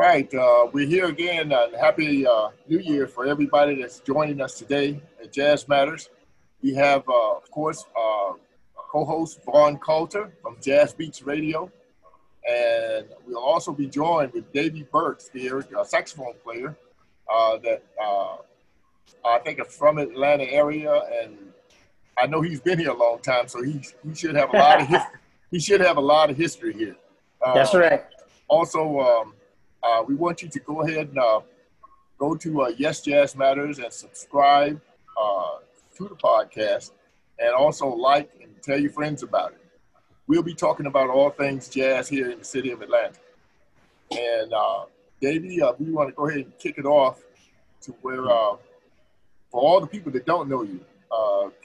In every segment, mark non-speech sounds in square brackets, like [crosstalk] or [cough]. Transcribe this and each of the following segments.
right, uh, we're here again. Uh, happy uh, New Year for everybody that's joining us today at Jazz Matters. We have, uh, of course, uh, co-host Vaughn Coulter from Jazz Beats Radio, and we'll also be joined with Davey Burks the saxophone player uh, that I think is from Atlanta area, and I know he's been here a long time, so he he should have a lot of history. [laughs] he should have a lot of history here. That's right. Also. Um, uh, we want you to go ahead and uh, go to uh, Yes Jazz Matters and subscribe uh, to the podcast and also like and tell your friends about it. We'll be talking about all things jazz here in the city of Atlanta. And uh, Davey, uh, we want to go ahead and kick it off to where, uh, for all the people that don't know you,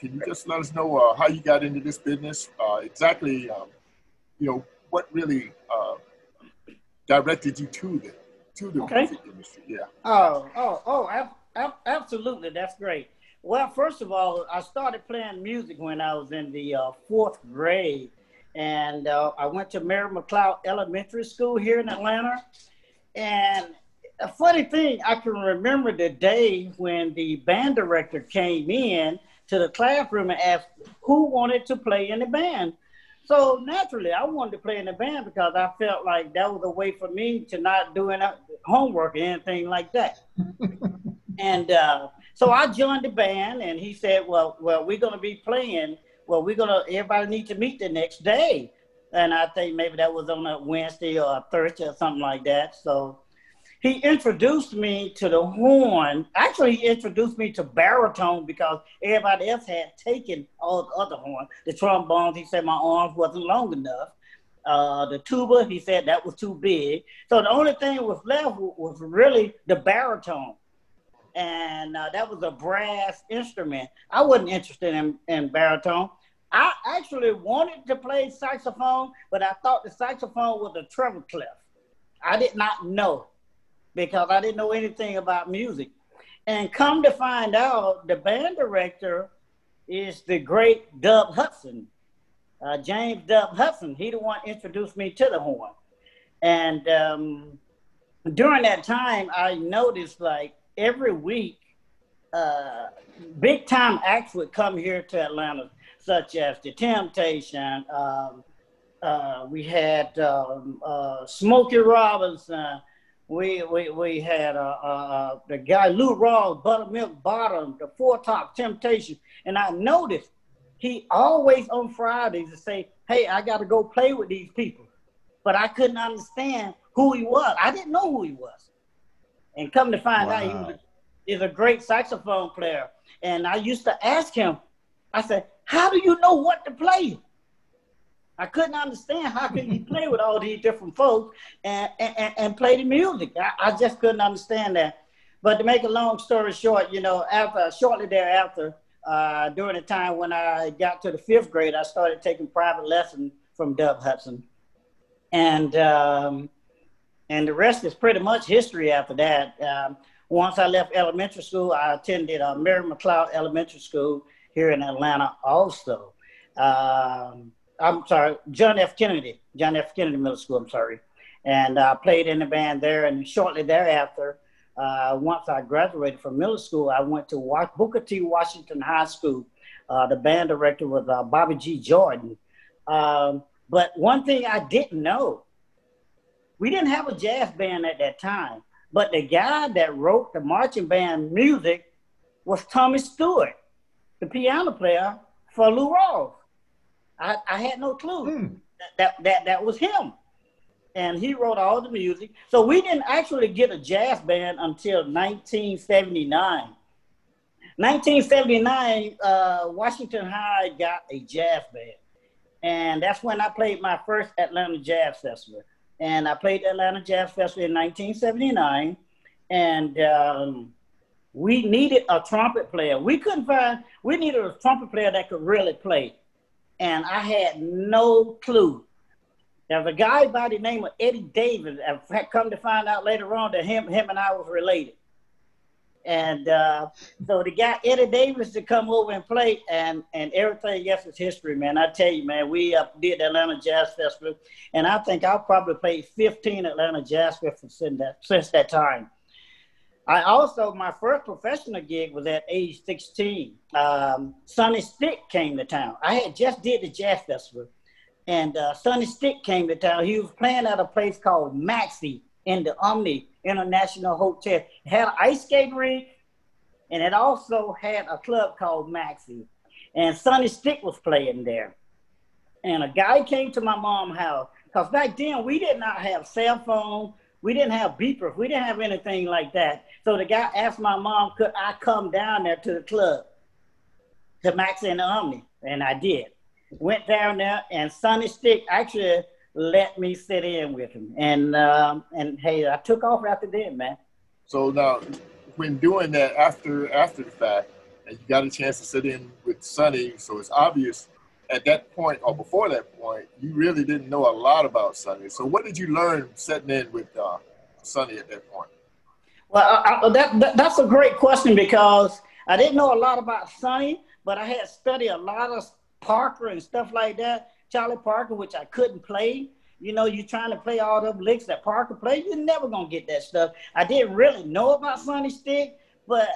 can you just let us know how you got into this business? Exactly, um, you know, what really directed you to the to the okay. music industry. Yeah. Oh, oh, oh, ab- ab- absolutely. That's great. Well, first of all, I started playing music when I was in the uh, fourth grade, and uh, I went to Mary McLeod Elementary School here in Atlanta. And a funny thing, I can remember the day when the band director came in to the classroom and asked who wanted to play in the band. So naturally, I wanted to play in the band because I felt like that was a way for me to not doing homework or anything like that. [laughs] and uh, so I joined the band, and he said, "Well, well, we're gonna be playing. Well, we're gonna everybody need to meet the next day." And I think maybe that was on a Wednesday or a Thursday or something like that. So he introduced me to the horn. Actually, he introduced me to baritone because everybody else had taken all the other horns. The trombones, he said my arms wasn't long enough. Uh, the tuba, he said that was too big. So the only thing that was left was really the baritone. And uh, that was a brass instrument. I wasn't interested in, in baritone. I actually wanted to play saxophone, but I thought the saxophone was a treble clef. I did not know because I didn't know anything about music. And come to find out, the band director is the great Dub Hudson, uh, James Dub Hudson. He the one introduced me to the horn. And um, during that time, I noticed like every week, uh, big time acts would come here to Atlanta, such as The Temptation. Um, uh, we had um, uh, Smokey Robinson we we we had uh, uh, uh, the guy Lou Rawls, Buttermilk Bottom, the Four Top Temptation, and I noticed he always on Fridays to say, "Hey, I got to go play with these people," but I couldn't understand who he was. I didn't know who he was, and come to find wow. out, he was is a great saxophone player. And I used to ask him, I said, "How do you know what to play?" I couldn't understand how could he play with all these different folks and, and, and play the music. I, I, just couldn't understand that. But to make a long story short, you know, after shortly thereafter, uh, during the time when I got to the fifth grade, I started taking private lessons from Dub Hudson, and um, and the rest is pretty much history. After that, um, once I left elementary school, I attended uh, Mary McLeod Elementary School here in Atlanta, also. Um, I'm sorry, John F. Kennedy, John F. Kennedy Middle School. I'm sorry, and I played in the band there. And shortly thereafter, uh, once I graduated from middle school, I went to Booker T. Washington High School. Uh, the band director was uh, Bobby G. Jordan. Um, but one thing I didn't know, we didn't have a jazz band at that time. But the guy that wrote the marching band music was Tommy Stewart, the piano player for Lou Rawls. I, I had no clue mm. that, that, that that was him. And he wrote all the music. So we didn't actually get a jazz band until 1979. 1979, uh, Washington High got a jazz band. And that's when I played my first Atlanta Jazz Festival. And I played Atlanta Jazz Festival in 1979. And um, we needed a trumpet player. We couldn't find, we needed a trumpet player that could really play and I had no clue. There's a guy by the name of Eddie Davis. I've come to find out later on that him, him and I was related. And uh, so the guy Eddie Davis to come over and play, and and everything yes is history, man. I tell you, man, we uh, did the Atlanta Jazz Festival, and I think I've probably played 15 Atlanta Jazz Festivals since that since that time. I also my first professional gig was at age 16. Um, Sonny Stitt came to town. I had just did the Jazz Festival, and uh, Sonny Stitt came to town. He was playing at a place called Maxie in the Omni International Hotel. It had an ice skating rink, and it also had a club called Maxie. And Sonny Stitt was playing there. And a guy came to my mom's house because back then we did not have cell phone, we didn't have beepers, we didn't have anything like that. So the guy asked my mom, could I come down there to the club, to Max and the Omni? And I did. Went down there, and Sonny Stitt actually let me sit in with him. And um, and hey, I took off after then, man. So now, when doing that after after the fact, and you got a chance to sit in with Sonny, so it's obvious at that point or before that point, you really didn't know a lot about Sonny. So what did you learn setting in with uh, Sonny at that point? Well, I, that, that, that's a great question because I didn't know a lot about Sonny, but I had studied a lot of Parker and stuff like that. Charlie Parker, which I couldn't play. You know, you're trying to play all them licks that Parker played. You're never gonna get that stuff. I didn't really know about Sonny Stitt, but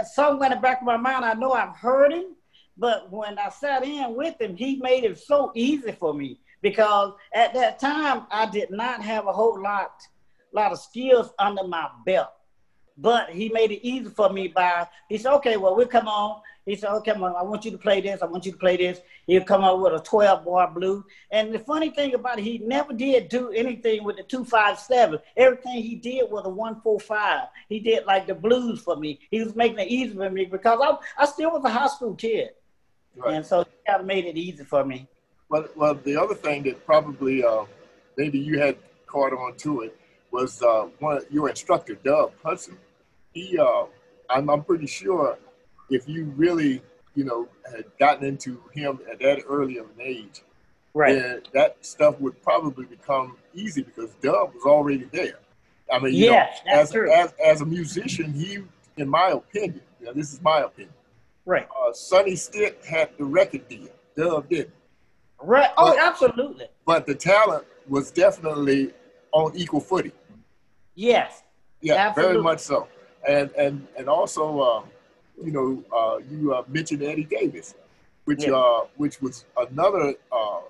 uh, somewhere in the back of my mind, I know I've heard him. But when I sat in with him, he made it so easy for me because at that time I did not have a whole lot, lot of skills under my belt. But he made it easy for me by he said, "Okay, well we'll come on." He said, "Okay, well, I want you to play this. I want you to play this." He'll come up with a 12 bar blue. And the funny thing about it, he never did do anything with the 257. Everything he did was a 145. He did like the blues for me. He was making it easy for me because I, I still was a high school kid. Right. And so he kind of made it easy for me. Well, well the other thing that probably uh, maybe you had caught on to it was uh, one your instructor, Dub Hudson. He, uh, I'm, I'm pretty sure if you really, you know, had gotten into him at that early of an age, right, then that stuff would probably become easy because Dub was already there. I mean, yes, know, as, as as a musician, he, in my opinion, you know, this is my opinion, right. Uh, Sonny Stitt had the record deal. Dub didn't. Right. Oh, but, absolutely. But the talent was definitely on equal footing. Yes. Yeah, absolutely. very much so. And and and also, um, you know, uh, you uh, mentioned Eddie Davis, which yeah. uh, which was another uh,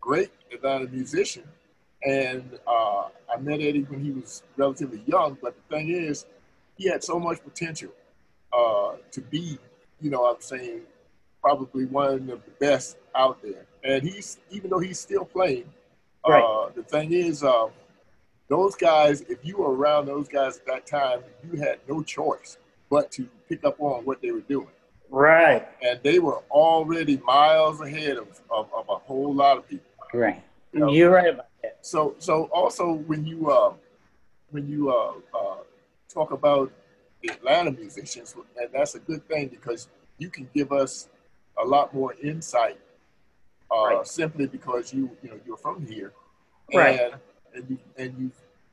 great Atlanta musician, and uh, I met Eddie when he was relatively young. But the thing is, he had so much potential uh, to be, you know, I'm saying, probably one of the best out there. And he's even though he's still playing, right. the thing is. those guys, if you were around those guys at that time, you had no choice but to pick up on what they were doing. Right. And they were already miles ahead of, of, of a whole lot of people. Right. You know? You're right about that. So so also when you uh, when you uh, uh, talk about Atlanta musicians, and that's a good thing because you can give us a lot more insight uh, right. simply because you you know you're from here, right? And, and you and you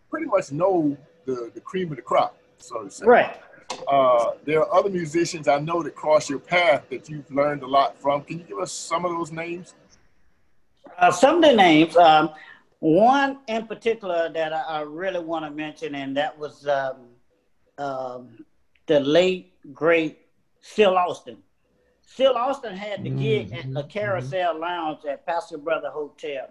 pretty much know the the cream of the crop, so to say. Right. Uh, there are other musicians I know that cross your path that you've learned a lot from. Can you give us some of those names? Uh, some of the names. Um, one in particular that I, I really want to mention, and that was um, um, the late great Phil Austin. Phil Austin had the gig mm-hmm. at the Carousel Lounge at Paschal Brother Hotel.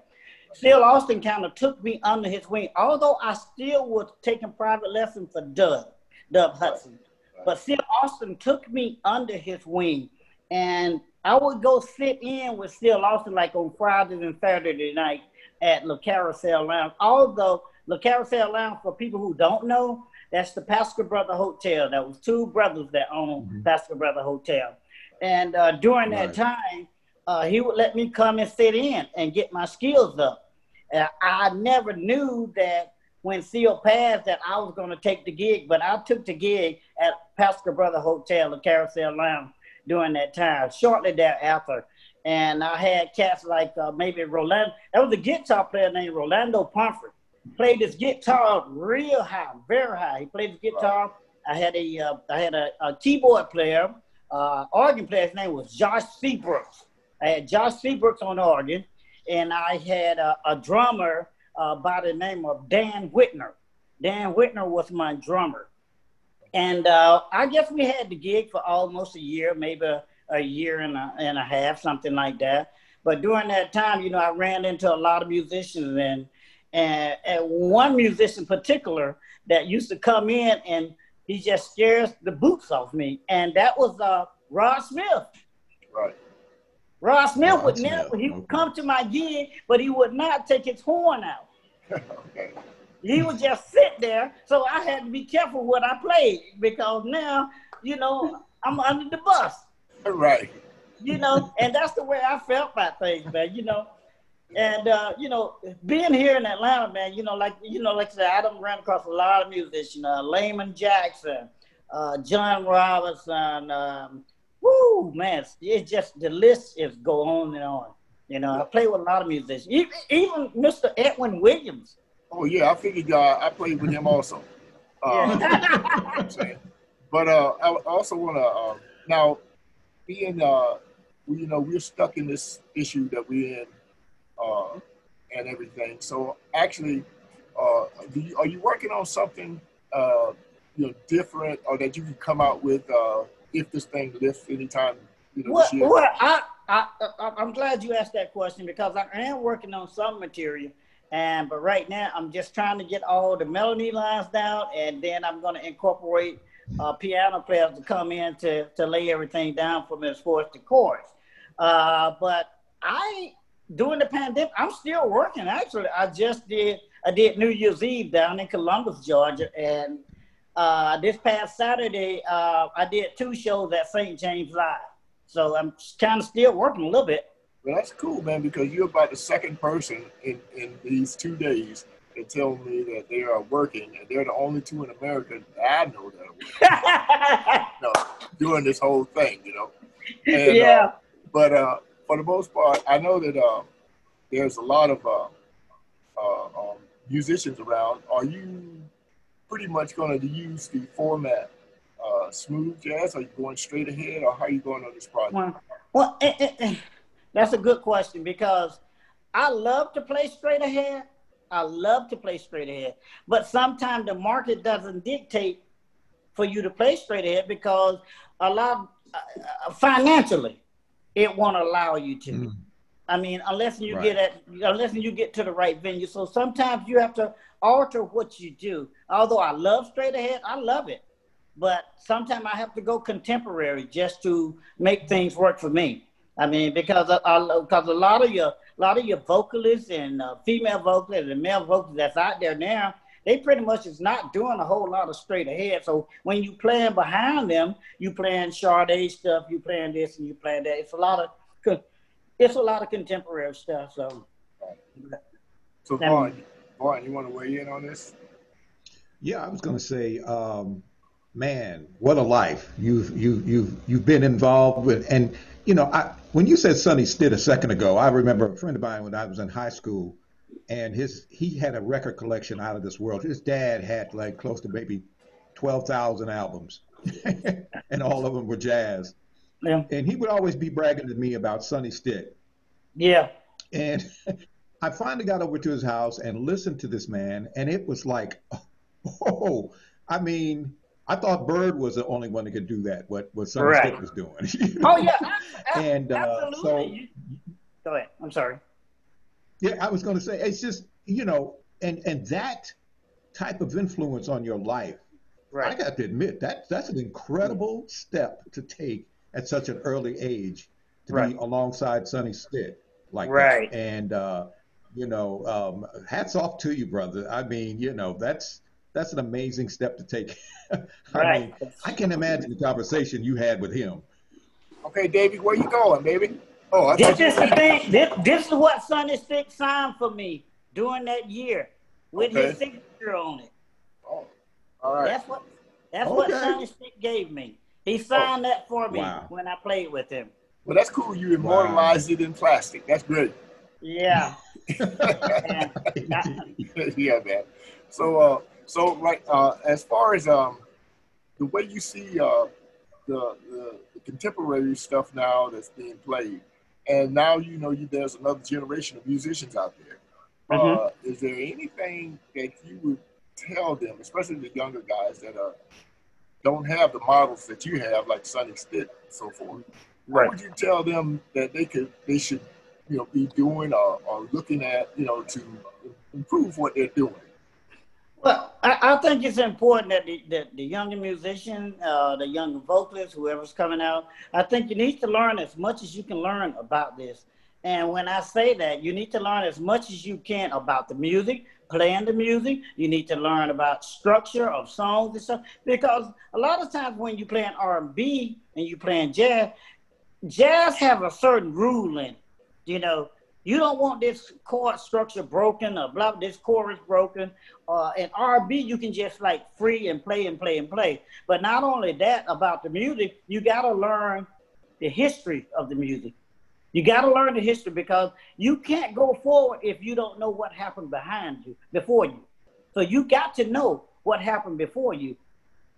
Phil Austin kind of took me under his wing, although I still was taking private lessons for Dub, Dub Hudson. But Phil Austin took me under his wing, and I would go sit in with Phil Austin like on Fridays and Saturday night at Le Carousel Lounge. Although Le Carousel Lounge, for people who don't know, that's the Paschal Brother Hotel. That was two brothers that owned mm-hmm. Paschal Brother Hotel. And uh, during right. that time, uh, he would let me come and sit in and get my skills up. Uh, I never knew that when Seal passed that I was going to take the gig, but I took the gig at Paschal Brother Hotel, the Carousel Lounge, during that time, shortly thereafter. And I had cats like uh, maybe Rolando. That was a guitar player named Rolando Pumphrey. Played his guitar real high, very high. He played his guitar I had a uh, I had a, a keyboard player, uh, organ player. His name was Josh Seabrooks. I had Josh Seabrooks on organ, and I had a, a drummer uh, by the name of Dan Whitner. Dan Whitner was my drummer. And uh, I guess we had the gig for almost a year, maybe a, a year and a, and a half, something like that. But during that time, you know, I ran into a lot of musicians and, and, and one musician in particular that used to come in and he just scares the boots off me. And that was uh, Rod Smith. Right. Rod Smith Rod would Smith. never, he would come to my gig, but he would not take his horn out. okay. [laughs] He would just sit there. So I had to be careful what I played because now, you know, I'm under the bus. [laughs] Right. You know, and that's the way I felt about things, man, you know. And uh, you know, being here in Atlanta, man, you know, like you know, like I said, I done ran across a lot of musicians, uh, Layman Jackson, uh, John Robinson, um, woo, man, it's just the list is go on and on. You know, I play with a lot of musicians, even, even Mr. Edwin Williams. Oh yeah, I figured uh, I played with him also. [laughs] Uh, I'm but uh, I also want to uh, now being uh, you know we're stuck in this issue that we're in uh, and everything. So actually, uh, you, are you working on something uh, you know different or that you can come out with uh, if this thing lifts anytime you know well. Well, I, I, I I'm glad you asked that question because I am working on some material and but right now, I'm just trying to get all the melody lines down, and then I'm going to incorporate uh, piano players to come in to, to lay everything down for me as far as the chords. Uh, but I, during the pandemic, I'm still working. Actually, I just did I did New Year's Eve down in Columbus, Georgia, and uh, this past Saturday uh, I did two shows at St. James Live. So I'm kind of still working a little bit. Well, that's cool, man, because you're about the second person in, in these two days that tell me that they are working, and they're the only two in America that I know that are working. [laughs] you know, doing this whole thing, you know. [laughs] And, yeah. Uh, but uh, for the most part, I know that uh, there's a lot of uh, uh, um, musicians around. Are you pretty much going to use the format uh, smooth jazz? Are you going straight ahead, or how are you going on this project? Well, well eh, eh, eh. That's a good question because I love to play straight ahead. I love to play straight ahead, but sometimes the market doesn't dictate for you to play straight ahead because a lot uh, uh, financially it won't allow you to. Mm. I mean, unless you right. get at unless you get to the right venue. So sometimes you have to alter what you do. Although I love straight ahead, I love it, but sometimes I have to go contemporary just to make things work for me. I mean, because because a lot of your a lot of your vocalists and uh, female vocalists and male vocalists that's out there now, they pretty much is not doing a whole lot of straight ahead. So when you playing behind them, you playing Sade stuff, you playing this and you playing that. It's a lot of it's a lot of contemporary stuff. So, so Vaughn, Vaughn, you want to weigh in on this? Yeah, I was going to say, um, man, what a life you've you you've you've been involved with, and you know, I, when you said Sonny Stitt a second ago, I remember a friend of mine when I was in high school, and his he had a record collection out of this world. His dad had like close to maybe twelve thousand albums, [laughs] and all of them were jazz. Yeah. And he would always be bragging to me about Sonny Stitt. Yeah. And [laughs] I finally got over to his house and listened to this man, and it was like, [laughs] oh, I mean, I thought Bird was the only one that could do that. What what Sonny. Stitt was doing. You know? Oh yeah, and uh, so go ahead. I'm sorry. Yeah, I was going to say it's just you know, and and that type of influence on your life. Right. I got to admit that that's an incredible step to take at such an early age to right. be alongside Sonny Stitt like right. that. And uh, you know, um, hats off to you, brother. I mean, you know, that's that's an amazing step to take. [laughs] I right. mean, I can imagine the conversation you had with him. Okay, Davey, where you going, baby? Oh, I this is the thing. This, this is what Sonny Stitt signed for me during that year with okay. his signature on it. Oh, all right. That's what that's okay. what Sonny Stitt gave me. He signed oh. that for me wow. when I played with him. Well, that's cool. You immortalized wow. it in plastic. That's great. Yeah. [laughs] yeah, man. So, uh, so right uh, as far as um, the way you see uh, the, the, the contemporary stuff now that's being played, and now you know you, there's another generation of musicians out there. Mm-hmm. Uh, is there anything that you would tell them, especially the younger guys that are don't have the models that you have, like Sonny Stitt and so forth? Right. What would you tell them that they could they should you know be doing or, or looking at you know to improve what they're doing? Well, I, I think it's important that the, that the younger musician, uh, the younger vocalist, whoever's coming out, I think you need to learn as much as you can learn about this. And when I say that, you need to learn as much as you can about the music, playing the music. You need to learn about structure of songs and stuff. Because a lot of times when you play R&B and you playing jazz, jazz have a certain rule in it. You know, you don't want this chord structure broken or blah, this chorus broken. Uh, in R&B, you can just like free and play and play and play. But not only that about the music, you got to learn the history of the music. You got to learn the history because you can't go forward if you don't know what happened behind you, before you. So you got to know what happened before you.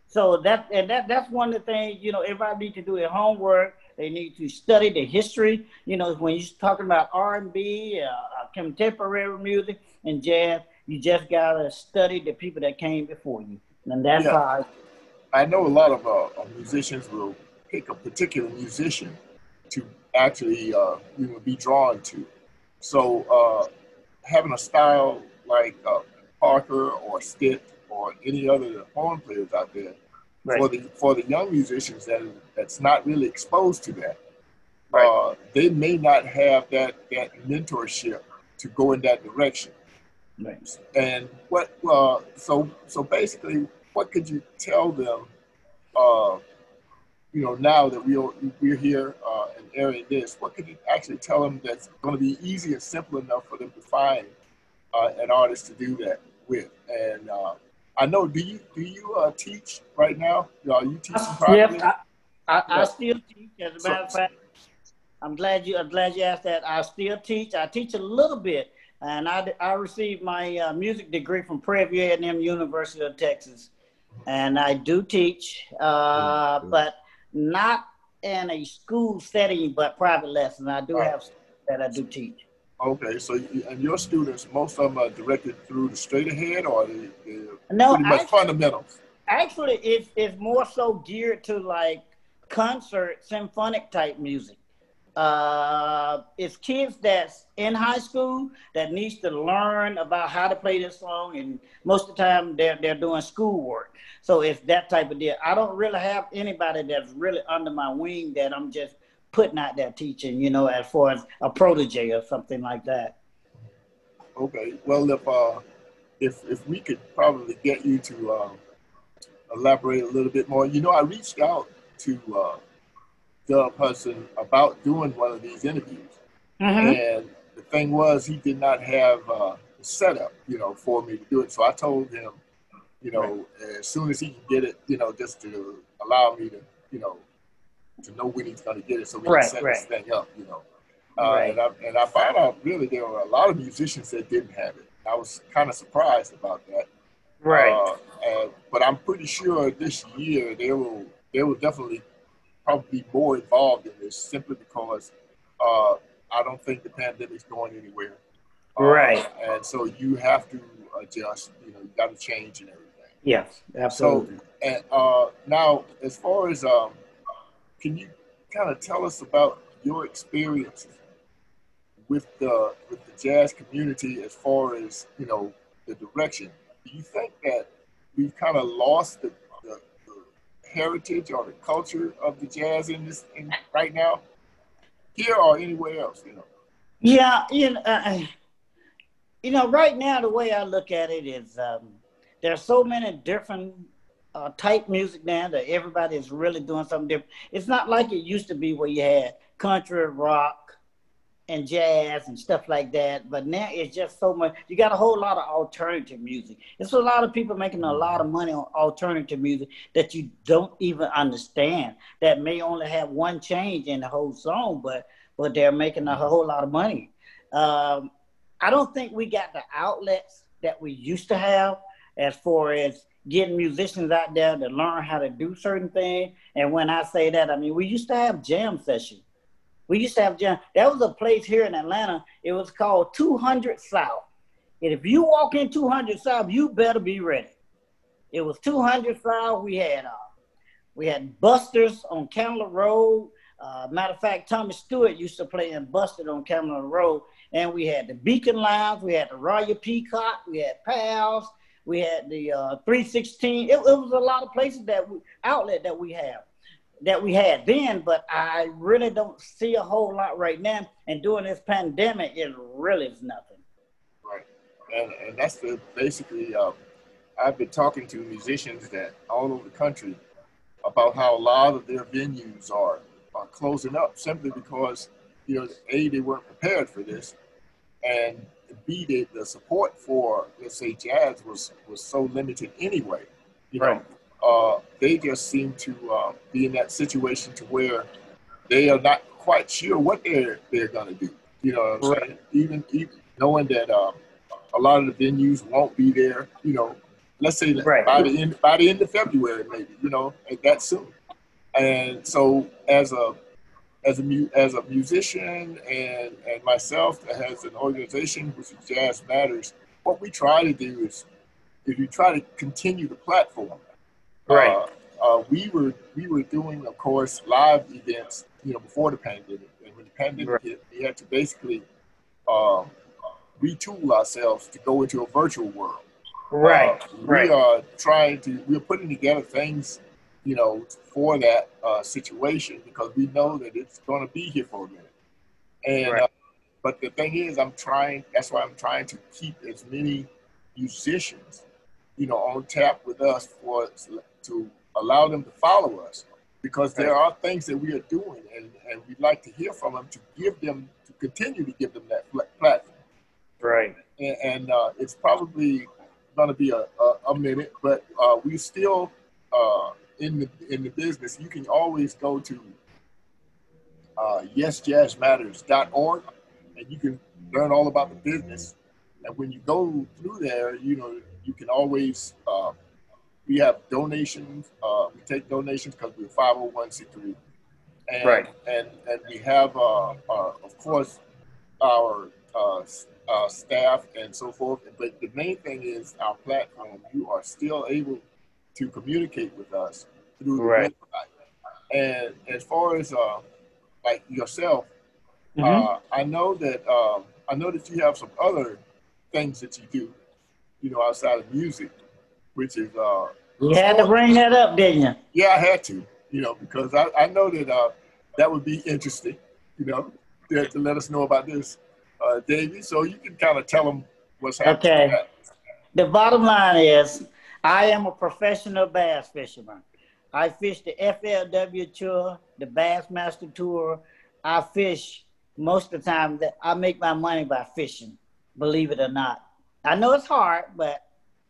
So that and that that's one of the things you know everybody need to do their homework they need to study the history. You know, when you're talking about R&B, uh, uh, contemporary music, and jazz, you just gotta study the people that came before you, and that's yeah. how. I, I know a lot of uh, musicians will pick a particular musician to actually uh, you know be drawn to. So uh, having a style like uh, Parker or Stitt or any other horn players out there right. for the for the young musicians that that's not really exposed to that. Right. Uh, they may not have that that mentorship to go in that direction. And what uh, so so basically, what could you tell them? Uh, you know, now that we're we're here uh, and airing this, what could you actually tell them that's going to be easy and simple enough for them to find uh, an artist to do that with? And uh, I know. Do you do you uh, teach right now? Are you teaching privately? Yep, I, I, I still teach. As a matter of fact, I'm glad you I'm glad you asked that. I still teach. I teach a little bit, and I I received my uh, music degree from Prairie View A&M University of Texas, and I do teach, uh, but not in a school setting, but private lessons. I do have that I do teach. Okay, so and your students, most of them are directed through the straight ahead, or they, no, pretty much actually, fundamentals. Actually, it's it's more so geared to like concert symphonic type music. Uh, it's kids that's in high school that needs to learn about how to play this song, and most of the time they're they're doing schoolwork. So it's that type of deal. I don't really have anybody that's really under my wing that I'm just putting out that teaching, you know, as far as a protege or something like that. Okay. Well, if uh, if if we could probably get you to uh, elaborate a little bit more, you know, I reached out to uh, Dub Hudson about doing one of these interviews, mm-hmm. and the thing was he did not have uh, the setup, you know, for me to do it. So I told him, you know, right. as soon as he can get it, you know, just to allow me to, you know, to know when he's going to get it so we right, can set right. this thing up, you know. Uh, right. and, I, and I found out really there were a lot of musicians that didn't have it. I was kind of surprised about that. Right. Uh, and, but I'm pretty sure this year they will they will definitely probably be more involved in this simply because uh, I don't think the pandemic's going anywhere. Uh, right. And so you have to adjust. You know, you got to change and everything. Yes, absolutely. So, and uh, now, as far as um, can you kind of tell us about your experiences with the with the jazz community as far as you know the direction? Do you think that we've kind of lost the, the, the heritage or the culture of the jazz in this in, right now, here or anywhere else? You know. Yeah, you know, uh, you know, right now the way I look at it is um, there are so many different uh, type music now that everybody is really doing something different. It's not like it used to be where you had country, rock, and jazz and stuff like that. But now it's just so much. You got a whole lot of alternative music. It's a lot of people making a lot of money on alternative music that you don't even understand. That may only have one change in the whole song, but but they're making a whole lot of money. Um, I don't think we got the outlets that we used to have as far as getting musicians out there to learn how to do certain things. And when I say that, I mean we used to have jam sessions. We used to have jam. There was a place here in Atlanta. It was called 200 South. And if you walk in 200 South, you better be ready. It was 200 South. We had uh, we had Busters on Candler Road. Uh, matter of fact, Tommy Stewart used to play in Busters on Candler Road. And we had the Beacon Lounge. We had the Royal Peacock. We had Pals. We had the uh, 316. It, it, was a lot of places that we, outlet that we have that we had then, but I really don't see a whole lot right now. And during this pandemic, it really is nothing. Right, and and that's the basically. Uh, I've been talking to musicians that all over the country about how a lot of their venues are are closing up simply because you know a they weren't prepared for this, and b the, the support for let's say jazz was was so limited anyway. You know, uh, they just seem to uh, be in that situation to where they are not quite sure what they're they're going to do. You know, right. Saying? even even knowing that um, a lot of the venues won't be there. You know, let's say right. by the end by the end of February, maybe. You know, that soon. And so, as a as a as a musician and and myself that has an organization which is Jazz Matters, what we try to do is if you try to continue the platform. Right. Uh, uh, we were we were doing, of course, live events, you know, before the pandemic, and when the pandemic right. hit, we had to basically um, retool ourselves to go into a virtual world. Right. Uh, right. We are trying to. We're putting together things you know, for that uh, situation because we know that it's going to be here for a minute. And right. uh, but the thing is, I'm trying. That's why I'm trying to keep as many musicians, you know, on tap with us for to allow them to follow us because there are things that we are doing and, and we'd like to hear from them to give them to continue to give them that platform. Right. And, and uh, it's probably going to be a, a, a minute, but uh, we still uh, in the in the business, you can always go to uh, yesjazzmatters.org and you can learn all about the business. And when you go through there, you know you can always uh, we have donations. Uh, we take donations because we're 501c3, and right. and and we have uh, uh, of course our uh, uh, staff and so forth. But the main thing is our platform. You are still able to communicate with us through right. the website. And as far as uh, like yourself, mm-hmm. uh, I know that um, I know that you have some other things that you do, you know, outside of music, which is uh, you had to bring that up, didn't you? Yeah, I had to, you know, because I, I know that uh, that would be interesting, you know, to, to let us know about this, uh, Davey. So you can kind of tell them what's happening. Okay. The bottom line is I am a professional bass fisherman. I fish the FLW tour, the Bassmaster tour. I fish most of the time that I make my money by fishing, believe it or not. I know it's hard, but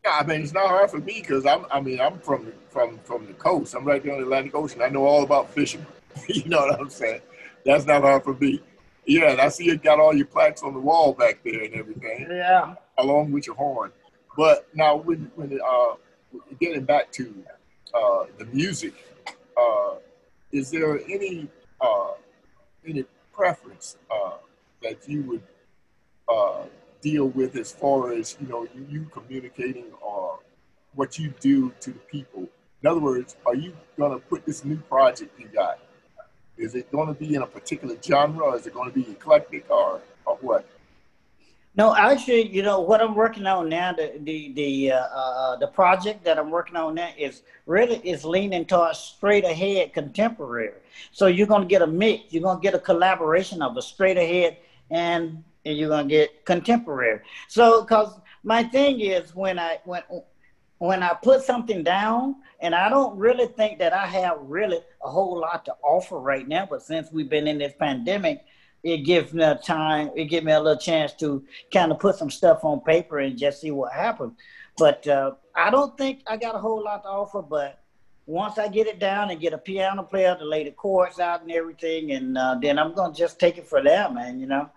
yeah, I mean it's not hard for me because I'm I mean I'm from from from the coast. I'm right there on the Atlantic Ocean. I know all about fishing. [laughs] you know what I'm saying? That's not hard for me. Yeah, and I see you got all your plaques on the wall back there and everything. Yeah. Along with your horn. But now when when uh getting back to uh, the music, uh, is there any uh, any preference uh, that you would uh, deal with as far as you know you, you communicating or what you do to the people? In other words, are you going to put this new project you got? Is it going to be in a particular genre? Or is it going to be eclectic or, or what? No, actually, you know what I'm working on now. The the the uh, uh, the project that I'm working on now is really is leaning towards straight ahead contemporary. So you're gonna get a mix. You're gonna get a collaboration of a straight ahead and and you're gonna get contemporary. So because my thing is when I when when I put something down, and I don't really think that I have really a whole lot to offer right now. But since we've been in this pandemic, it gives me a time, it gives me a little chance to kind of put some stuff on paper and just see what happens. But uh, I don't think I got a whole lot to offer. But once I get it down and get a piano player to lay the chords out and everything, and uh, then I'm gonna just take it for there, man. You know,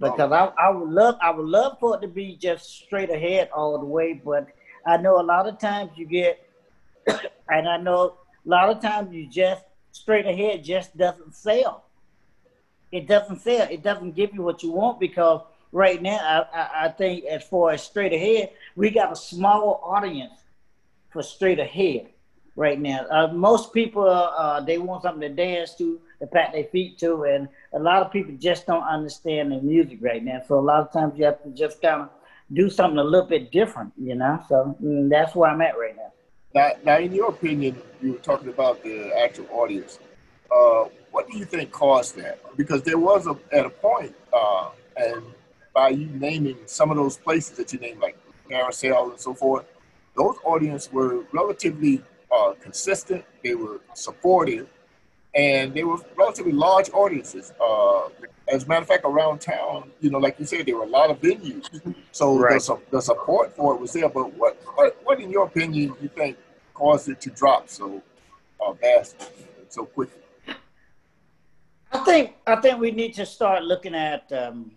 because I, I would love I would love for it to be just straight ahead all the way, but I know a lot of times you get, [coughs] and I know a lot of times you just straight ahead just doesn't sell. It doesn't sell. It doesn't give you what you want because right now, I, I, I think as far as straight ahead, we got a small audience for straight ahead right now. Uh, most people, uh, they want something to dance to, to pat their feet to, and a lot of people just don't understand the music right now. So a lot of times you have to just kind of do something a little bit different, you know. So mm, that's where I'm at right now. Now, now, in your opinion, you were talking about the actual audience. Uh, what do you think caused that? Because there was a at a point, uh, and by you naming some of those places that you named, like Carousel and so forth, those audience were relatively uh, consistent. They were supportive, and they were relatively large audiences. Uh, as a matter of fact, around town, you know, like you said, there were a lot of venues, so right. the, the, support for it was there. But what, what, what, in your opinion, do you think caused it to drop so uh, fast, so quickly? Think I think we need to start looking at um,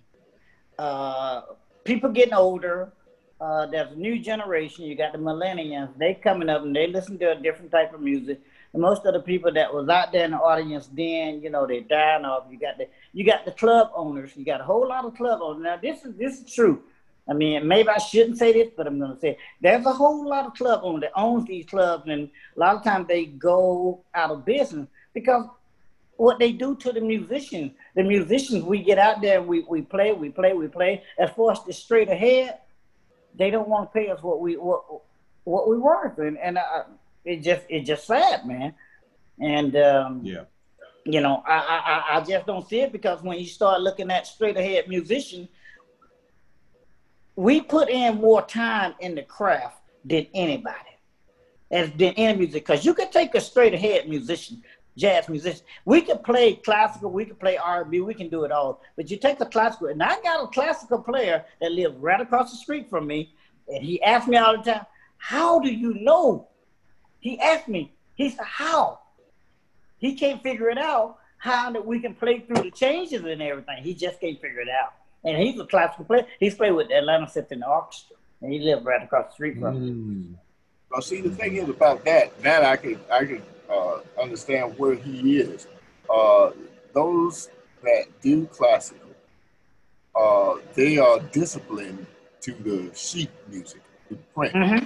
uh, people getting older. Uh, there's a new generation. You got the millennials. They coming up and they listen to a different type of music. And most of the people that was out there in the audience then, you know, they're dying off. You got the you got the club owners. You got a whole lot of club owners. Now this is this is true. I mean, maybe I shouldn't say this, but I'm going to say there's a whole lot of club owners that owns these clubs, and a lot of times they go out of business because what they do to the musicians. The musicians, we get out there, we, we play, we play, we play. As far as the straight ahead, they don't want to pay us what we what what we worth, and and uh, it just it just sad, man. And um, yeah, you know, I, I I just don't see it because when you start looking at straight ahead musicians, we put in more time in the craft than anybody, as than any music. Because you could take a straight ahead musician, jazz musician. We can play classical, we can play R&B, we can do it all. But you take the classical, and I got a classical player that lives right across the street from me, and he asked me all the time, "How do you know?" He asked me. He said, "How?" He can't figure it out how that we can play through the changes and everything. He just can't figure it out. And he's a classical player. He's played with the Atlanta Symphony Orchestra, and he lives right across the street from me. Mm. Well, see, the thing is about that, that I could, I could uh, understand where he is. Uh, those that do classical, uh, they are disciplined to the sheet music, the print. Mm-hmm.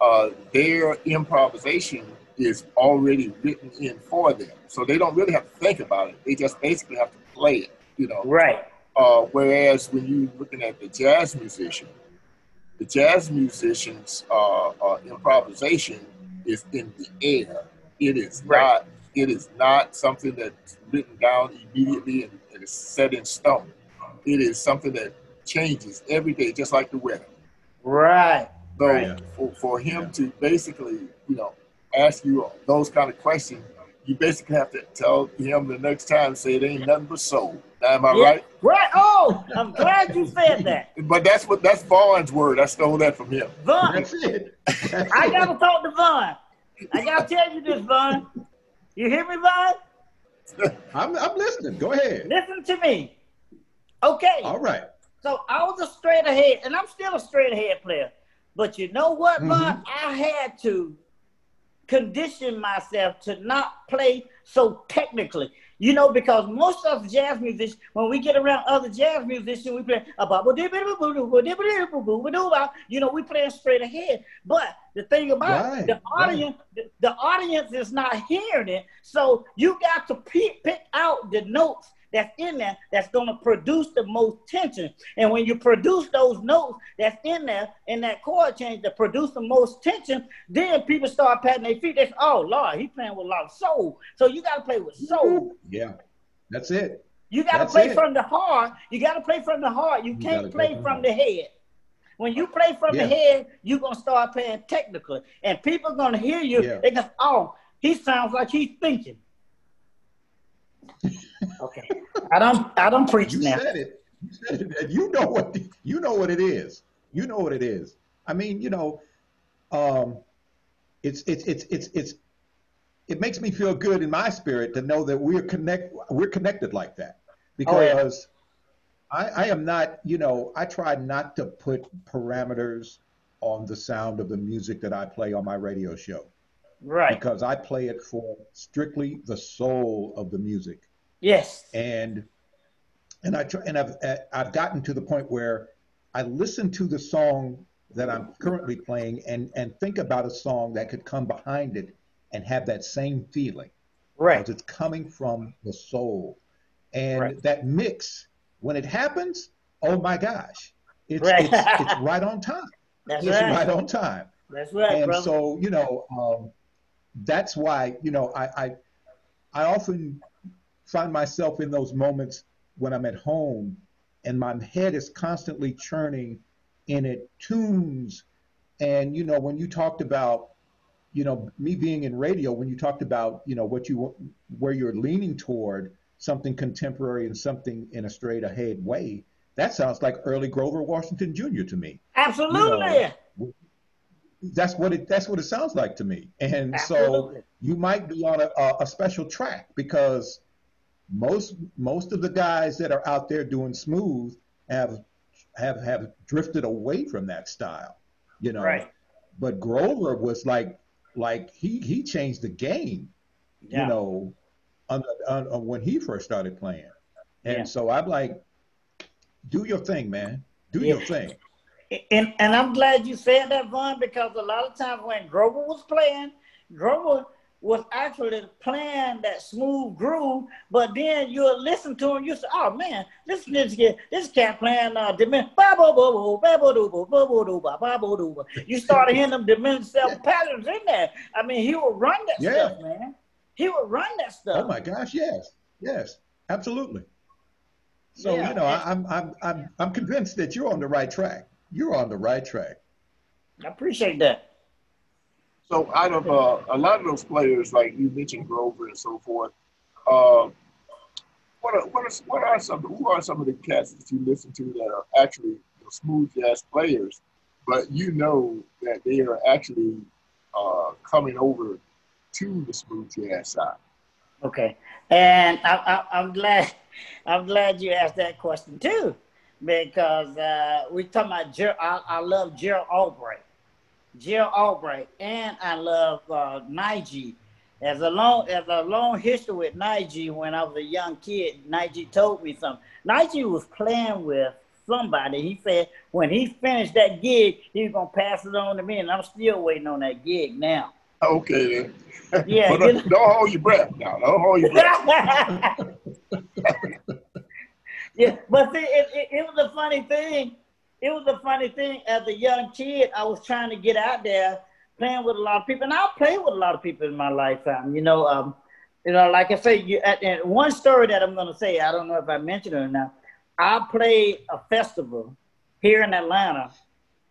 Uh, their improvisation is already written in for them, so they don't really have to think about it. They just basically have to play it, you know. Right. Uh, whereas when you're looking at the jazz musician, the jazz musician's uh, improvisation is in the air it is right. not. It is not something that's written down immediately and, and is set in stone. It is something that changes every day, just like the weather. Right. So right. For, for him yeah. to basically, you know, ask you those kind of questions, you basically have to tell him the next time, say it ain't nothing but soul. Am I yeah. right? Right. Oh, I'm glad you said that. [laughs] but that's what that's Vaughn's word. I stole that from him. Vaughn. That's it. That's I gotta talk to Vaughn. I gotta tell you this, Vaughn. You hear me, Vaughn? I'm, I'm listening. Go ahead. Listen to me. Okay. All right. So I was a straight ahead, and I'm still a straight ahead player. But you know what, mm-hmm. I had to condition myself to not play so technically. You know, because most of us jazz musicians, when we get around other jazz musicians, we play a you know, we play straight ahead. But the thing about right, the audience, right. the, the, audience is not hearing it. So you got to pick out the notes that's in there that's going to produce the most tension. And when you produce those notes that's in there in that chord change that produce the most tension, then people start patting their feet. They say, oh, Lord, he's playing with a lot of soul. So you got to play with soul. Yeah, that's it. You got to play it. from the heart. You got to play from the heart. You, you can't play, from the head. When you play from yeah. the head, you're going to start playing technically. And people are going to hear you. Yeah. They go, oh, he sounds like he's thinking. [laughs] Okay. I don't I don't preach you now. Said it. You said it. You know what you know what it is. You know what it is. I mean, you know, um, it's it's it's it's it's it makes me feel good in my spirit to know that we're connect we're connected like that because oh, yeah. I, I am not you know I try not to put parameters on the sound of the music that I play on my radio show. Right. Because I play it for strictly the soul of the music. Yes. And and I try, and I've I've gotten to the point where I listen to the song that I'm currently playing and and think about a song that could come behind it and have that same feeling. Right. Because it's coming from the soul. And right. that mix, when it happens, oh my gosh, it's right, it's, it's [laughs] right on time. That's it's right. right on time. That's right. And brother. so, you know, um, that's why, you know, I, I I often find myself in those moments when I'm at home and my head is constantly churning and it tunes. And, you know, when you talked about, you know, me being in radio, when you talked about, you know, what you, where you're leaning toward something contemporary and something in a straight ahead way, that sounds like early Grover Washington Jr. to me. Absolutely. You know, that's what it that's what it sounds like to me. And Absolutely. so you might be on a, a special track because most most of the guys that are out there doing smooth have have have drifted away from that style, you know. Right. But Grover was like like he he changed the game, Yeah. you know, on, on, on when he first started playing. And Yeah. so I'm like, do your thing, man. Do Yeah. your thing. And and I'm glad you said that, Vaughn, because a lot of times when Grover was playing, Grover was actually playing that smooth groove, but then you'll listen to him, you say, oh man, listen to this kid, this cat playing uh dimin You started hearing them diminished self patterns in there. I mean, he would run that Yeah. stuff, man. He would run that stuff. Oh my gosh, yes, yes, absolutely. So Yeah, you know, I, I'm I'm I'm I'm convinced that you're on the right track. You're on the right track. I appreciate that. So out of uh, a lot of those players, like you mentioned Grover and so forth, uh, what are, what are what are some who are some of the cats that you listen to that are actually smooth jazz players, but you know that they are actually uh, coming over to the smooth jazz side? Okay, and I, I'm glad I'm glad you asked that question too, because uh, we talking about Ger- I, I love Gerald Albright, Gerald Albright, and I love uh, Nige. As a long as a long history with Nige, when I was a young kid, Nige told me something. Nige was playing with somebody. He said when he finished that gig, he was gonna pass it on to me, and I'm still waiting on that gig now. Okay, then. Yeah, don't, don't hold your breath now. Don't hold your breath. [laughs] yeah, but see, it, it, it was a funny thing. It was a funny thing. As a young kid, I was trying to get out there, playing with a lot of people, and I played with a lot of people in my lifetime. You know, um, you know, like I say, you, one story that I'm gonna say, I don't know if I mentioned it or not. I played a festival here in Atlanta,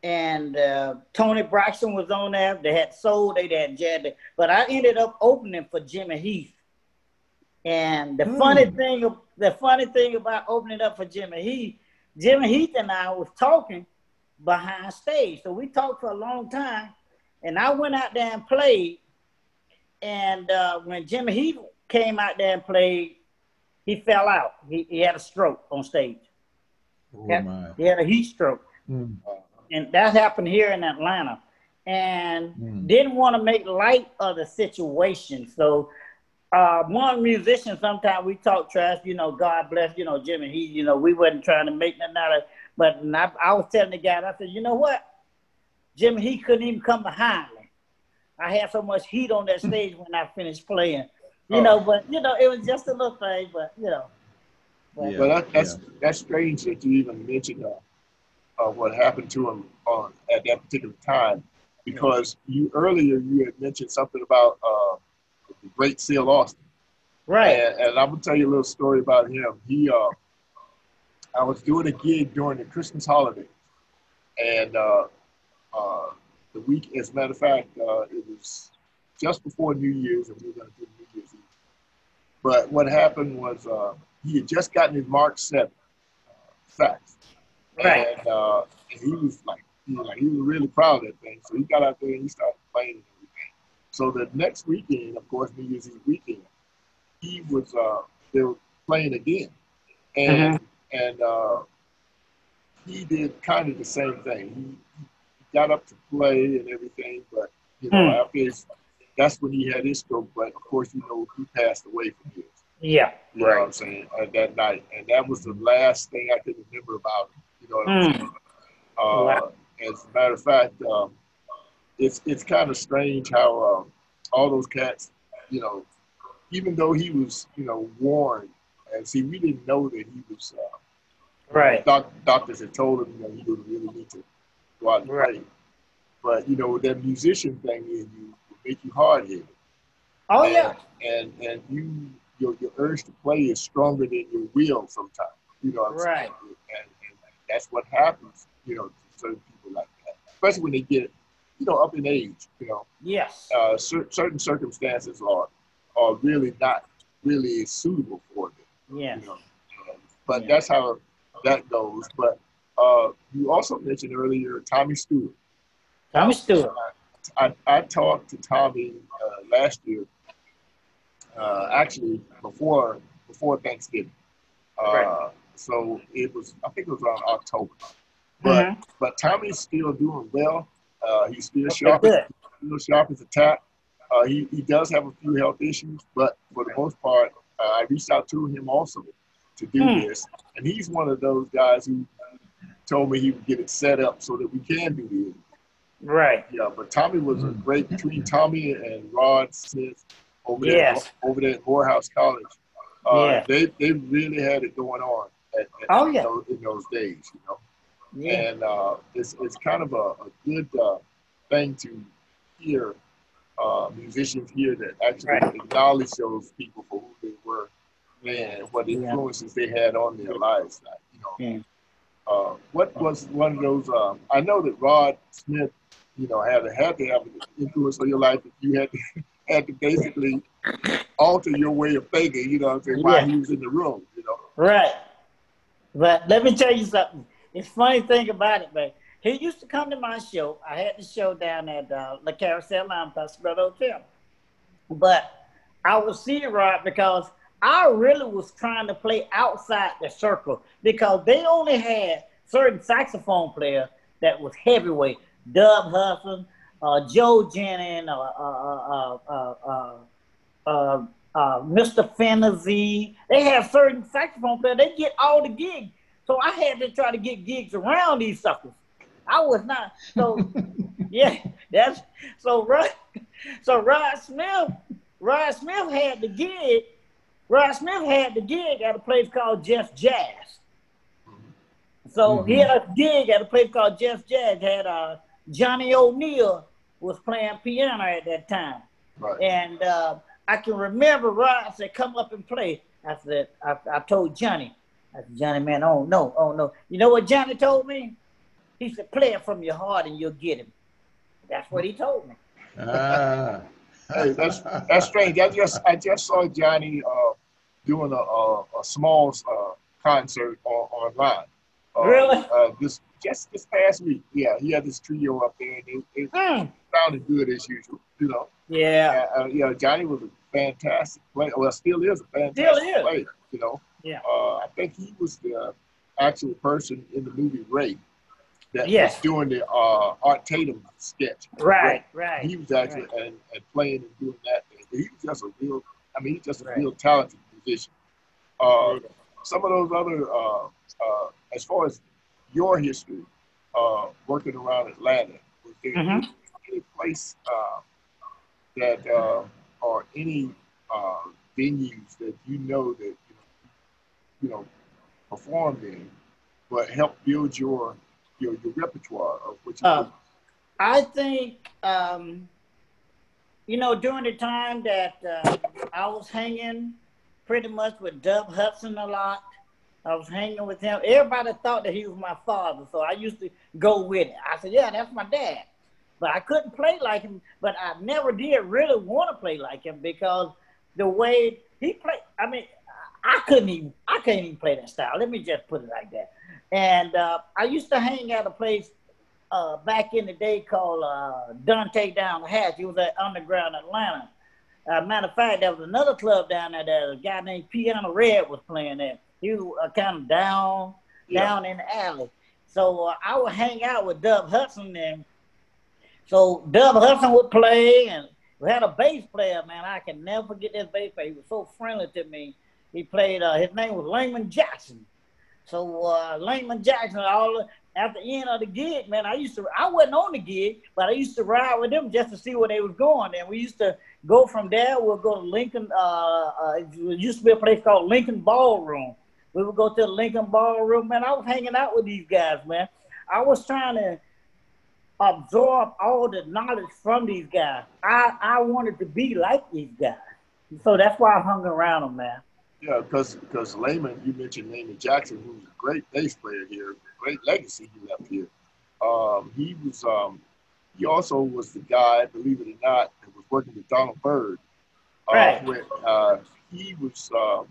and uh, Toni Braxton was on there. They had soul, they had jazz, but I ended up opening for Jimmy Heath. And the Hmm. funny thing, the funny thing about opening up for Jimmy Heath, Jimmy Heath and I was talking behind stage. So we talked for a long time, and I went out there and played. And uh, when Jimmy Heath came out there and played, he fell out. He, he had a stroke on stage. Oh my. He had a heat stroke, Mm, and that happened here in Atlanta. And mm. didn't want to make light of the situation. So uh, one musician, sometimes we talk trash, you know, God bless, you know, Jimmy, he, you know, we wasn't trying to make nothing out of it. But I, I was telling the guy, I said, you know what? Jimmy, he couldn't even come behind me. I had so much heat on that stage when I finished playing. You Oh. know, but, you know, it was just a little thing, but, you know. But, Yeah. But that, that's that's strange that you even mentioned uh, uh, what happened to him on at that particular time, because you earlier you had mentioned something about uh, the great Sil Austin, Right. and, and I'm gonna tell you a little story about him. He, uh, I was doing a gig during the Christmas holiday, and uh, uh, the week, as a matter of fact, uh, it was just before New Year's, and we were gonna do New Year's Eve. But what happened was uh, he had just gotten his Mark 7 uh, sax. Right. And, uh, and he was like, he was like, he was really proud of that thing. So he got out there and he started playing. So the next weekend, of course, New Year's Eve weekend, he was, uh, they were playing again. And, and uh, he did kind of the same thing. He, got up to play and everything, but you know, mm. after his, that's when he had his stroke. But of course, you know, he passed away from his. Yeah. You right. know what I'm saying? At that night. And that was the last thing I could remember about him. You know what I'm mm. saying? Uh, wow. As a matter of fact, um, it's it's kind of strange how um, all those cats, you know, even though he was, you know, warned, and see, we didn't know that he was. Uh, right. Doc, doctors had told him, you know, he didn't really need to go out and right. play. But you know, that musician thing in you will make you hard headed. Oh and, yeah. And and you your your urge to play is stronger than your will sometimes. You know right. And, and, that's what happens, you know, to certain people like that. Especially when they get, you know, up in age, you know. Yes. Uh, cer- certain circumstances are are really not really suitable for them. Yeah. You know? but yeah. that's how that goes. But uh, you also mentioned earlier Tommy Stewart. Tommy Stewart. I, I, I talked to Tommy uh, last year, uh, actually before before Thanksgiving. Uh, right. So it was, I think it was around October. But mm-hmm. but Tommy's still doing well. Uh, he's still okay, sharp, as, still sharp as a tack. Uh, he, he does have a few health issues, but for the most part, uh, I reached out to him also to do hmm. this. And he's one of those guys who told me he would get it set up so that we can do this. Right. Yeah, but Tommy was a great between Tommy and Rod Smith over yes. there over there at Morehouse College. Uh, yeah. They they really had it going on at, at, oh, yeah. those, in those days, you know. Yeah. And uh, it's it's kind of a, a good uh, thing to hear uh, musicians here that actually right. acknowledge those people for who they were and what influences yeah. they had on their lives. You know, yeah. uh, what was one of those? Um, I know that Rod Smith, you know, had had to have an influence on your life if you had to, [laughs] had to basically alter your way of thinking. You know, what I'm saying, while he was in the room. You know, right. But let me tell you something. It's funny thing about it, man. He used to come to my show. I had the show down at uh, La Carousel Lounge, Brother Hotel. But I was seeing Rod because I really was trying to play outside the circle because they only had certain saxophone players that was heavyweight. Dub Hudson, uh, Joe Jennings, uh, uh, uh, uh, uh Mr. Fantasy. They have certain saxophone players. They get all the gigs. So I had to try to get gigs around these suckers. I was not so [laughs] yeah, that's so Rod so Rod Smith Rod Smith had the gig. Rod Smith had the gig at a place called Jeff Jazz. So mm-hmm. he had a gig at a place called Jeff Jazz. Had uh, Johnny O'Neal was playing piano at that time, right. and uh, I can remember Rod said, "Come up and play." I said, I, I told Johnny, I said, Johnny, man, oh no, oh no. You know what Johnny told me? He said, play it from your heart and you'll get him. That's what he told me. Ah. hey, that's that's strange. I just I just saw Johnny uh, doing a, a, a small uh, concert on, online. Uh, really? Uh, this just this past week. Yeah, he had this trio up there, and it, it mm. sounded good as usual. You know. Yeah. Uh, yeah, Johnny was a fantastic player. Well, still is a fantastic still is. player. You know. Yeah. Uh, I think he was the actual person in the movie Ray that was doing the uh, Art Tatum sketch. Right, right. He was actually right. and, and playing and doing that. Thing. He was just a real. I mean, he's just a right. real talented musician. Uh, some of those other, uh, uh, as far as your history, uh, working around Atlanta, was there mm-hmm. any place uh, that uh, or any venues that you know that you know performed in, but help build your your, your repertoire of what you uh, I think, um, you know, during the time that uh, I was hanging pretty much with Dub Hudson a lot, I was hanging with him. Everybody thought that he was my father, so I used to go with it. I said, "Yeah, that's my dad," but I couldn't play like him. But I never did really want to play like him because the way he played. I mean, I couldn't even. I can't even play that style. Let me just put it like that. And uh, I used to hang out at a place uh, back in the day called uh, Dante Down the Hatch. It was at Underground Atlanta. Uh, matter of fact, there was another club down there that a guy named Piano Red was playing at. He was uh, kind of down, yeah. down in the alley. So uh, I would hang out with Dub Hudson and So Dub Hudson would play, and we had a bass player, man. I can never forget this bass player. He was so friendly to me. He played. Uh, his name was Layman Jackson. So uh, Layman Jackson, all at the end of the gig, man, I used to. I wasn't on the gig, but I used to ride with them just to see where they was going. And we used to go from there. We'll go to Lincoln. Uh, uh, it used to be a place called Lincoln Ballroom. We would go to the Lincoln Ballroom, man. I was hanging out with these guys, man. I was trying to absorb all the knowledge from these guys. I, I wanted to be like these guys. So that's why I hung around them, man. Yeah, because because Layman, you mentioned Layman Jackson, who's a great bass player here, great legacy he left here. Um, he was um, he also was the guy, believe it or not, that was working with Donald Byrd. Uh, right. When, uh, he was, um,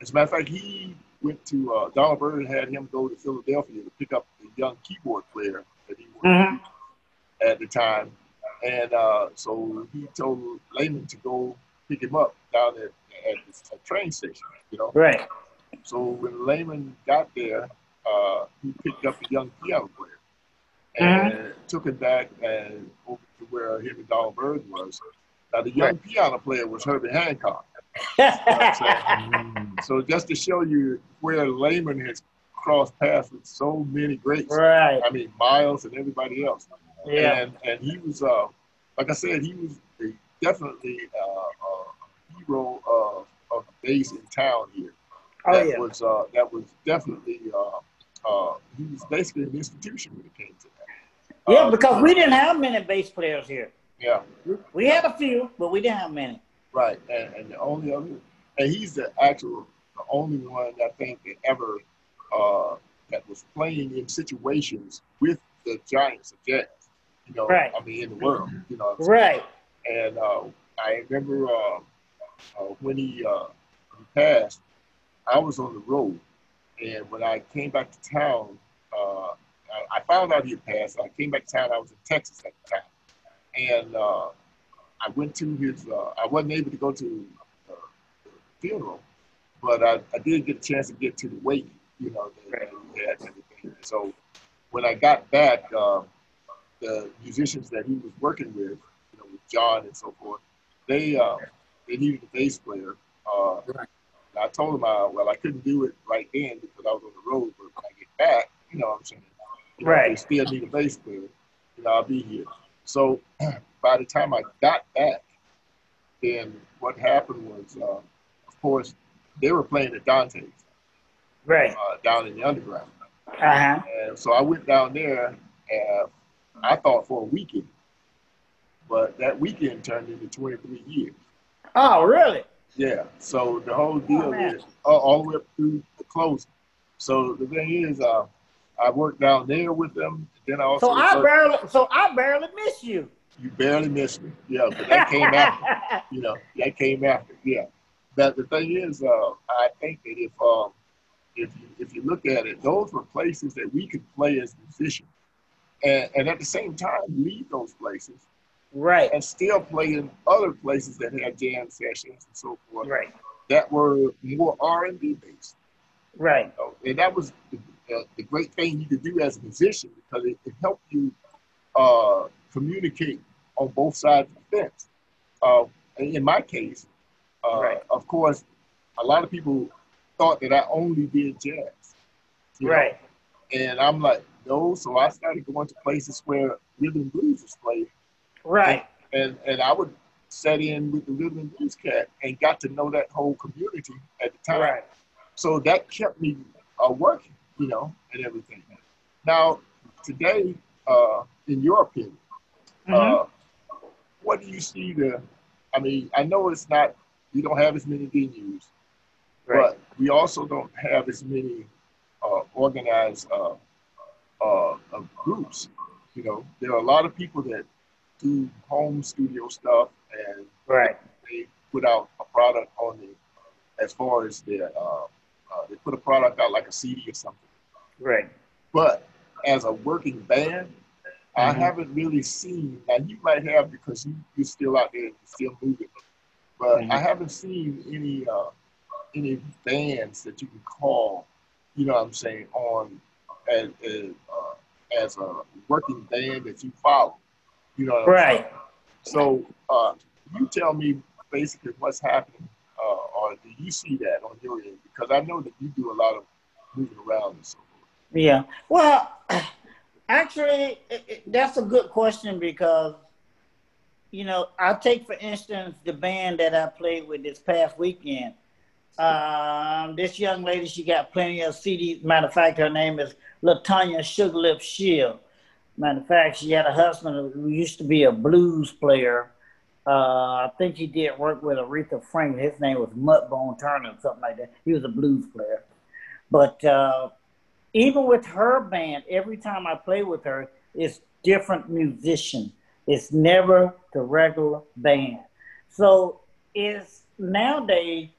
as a matter of fact, he went to uh, Donald Byrd had him go to Philadelphia to pick up a young keyboard player that he worked mm-hmm. at the time, and uh, so he told Layman to go pick him up down at, at the train station. You know. Right. So when Layman got there, uh, he picked up a young piano player and mm-hmm. took it back and over to where him and Donald Byrd was. Now the young right. piano player was Herbie Hancock. you [laughs] know so just to show you where Layman has crossed paths with so many greats. Right. I mean Miles and everybody else. Yeah. And and he was uh, like I said, he was a, definitely uh, a hero of, of the bass in town here. Oh, that yeah. was uh, that was definitely uh, uh, he was basically an institution when it came to that. Yeah, uh, because we didn't have many bass players here. Yeah. We had a few, but we didn't have many. Right, and, and the only other, and he's the actual, the only one I think that ever uh, that was playing in situations with the giants of jazz. You know, right. I mean, in the world. You know, right. And uh, I remember uh, uh when he, uh, he passed, I was on the road and when I came back to town, uh, I, I, found out he had passed. I came back to town. I was in Texas at the time, and uh, I went to his. Uh, I wasn't able to go to uh, the funeral, but I, I, did get a chance to get to the wake. You know, everything. So when I got back, uh, the musicians that he was working with, you know, with John and so forth, they uh, they needed a bass player. Right I told him, uh, well, I couldn't do it right then because I was on the road, but when I get back, you know what I'm saying? You know, right. They still need a bass player. You know, I'll be here. So [clears throat] by the time I got back, then what happened was, uh, of course, they were playing at Dante's. Right. Uh, down in the underground. Uh-huh. And so I went down there, and I thought for a weekend, but that weekend turned into 23 years. Oh, really? Yeah. So the whole deal oh, is uh, all the way up through the closing. So the thing is, uh, I worked down there with them. Then I also so I barely, so I barely miss you. You barely missed me. Yeah, but that came after. [laughs] You know, that came after. Yeah. But the thing is, uh, I think that if um, if you if you look at it, those were places that we could play as musicians, and and at the same time leave those places right, and still play in other places that had jam sessions and so forth, right, that were more R and B based, right, and that was the, uh, the, great thing you could do as a musician because it, it helped you uh, communicate on both sides of the fence. Uh, in my case, uh, right. of course, a lot of people thought that I only did jazz, right, know? and I'm like, no. So I started going to places where rhythm blues was played Right. And, and, and I would set in with the and Blues Cat and got to know that whole community at the time. Right. So that kept me uh, working, you know, and everything. Now, today, uh, in your opinion, mm-hmm. uh, what do you see the? I mean, I know it's not. We don't have as many venues, right. but we also don't have as many uh, organized uh, uh, groups. You know, there are a lot of people that do home studio stuff and right. they put out a product on the as far as their uh, uh, they put a product out like a CD or something. Right. But as a working band, mm-hmm. I haven't really seen. Now you might have because you you're still out there, you're still moving, but mm-hmm. I haven't seen any uh, any bands that you can call. You know what I'm saying on as as, uh, as a working band that you follow You know, right? So uh, you tell me basically what's happening, uh, or do you see that on your end? Because I know that you do a lot of moving around and so forth. Yeah. Well, [clears throat] actually, it, it, that's a good question because you know, I'll take for instance the band that I played with this past weekend. Um, this young lady, she got plenty of CDs. Matter of fact, her name is Latanya Sugarlip Shield. Matter of fact, she had a husband who used to be a blues player. Uh, I think he did work with Aretha Franklin. His name was Mudbone Turner or something like that. He was a blues player. But uh, even with her band, every time I play with her, it's different musician. It's never the regular band. So it's nowadays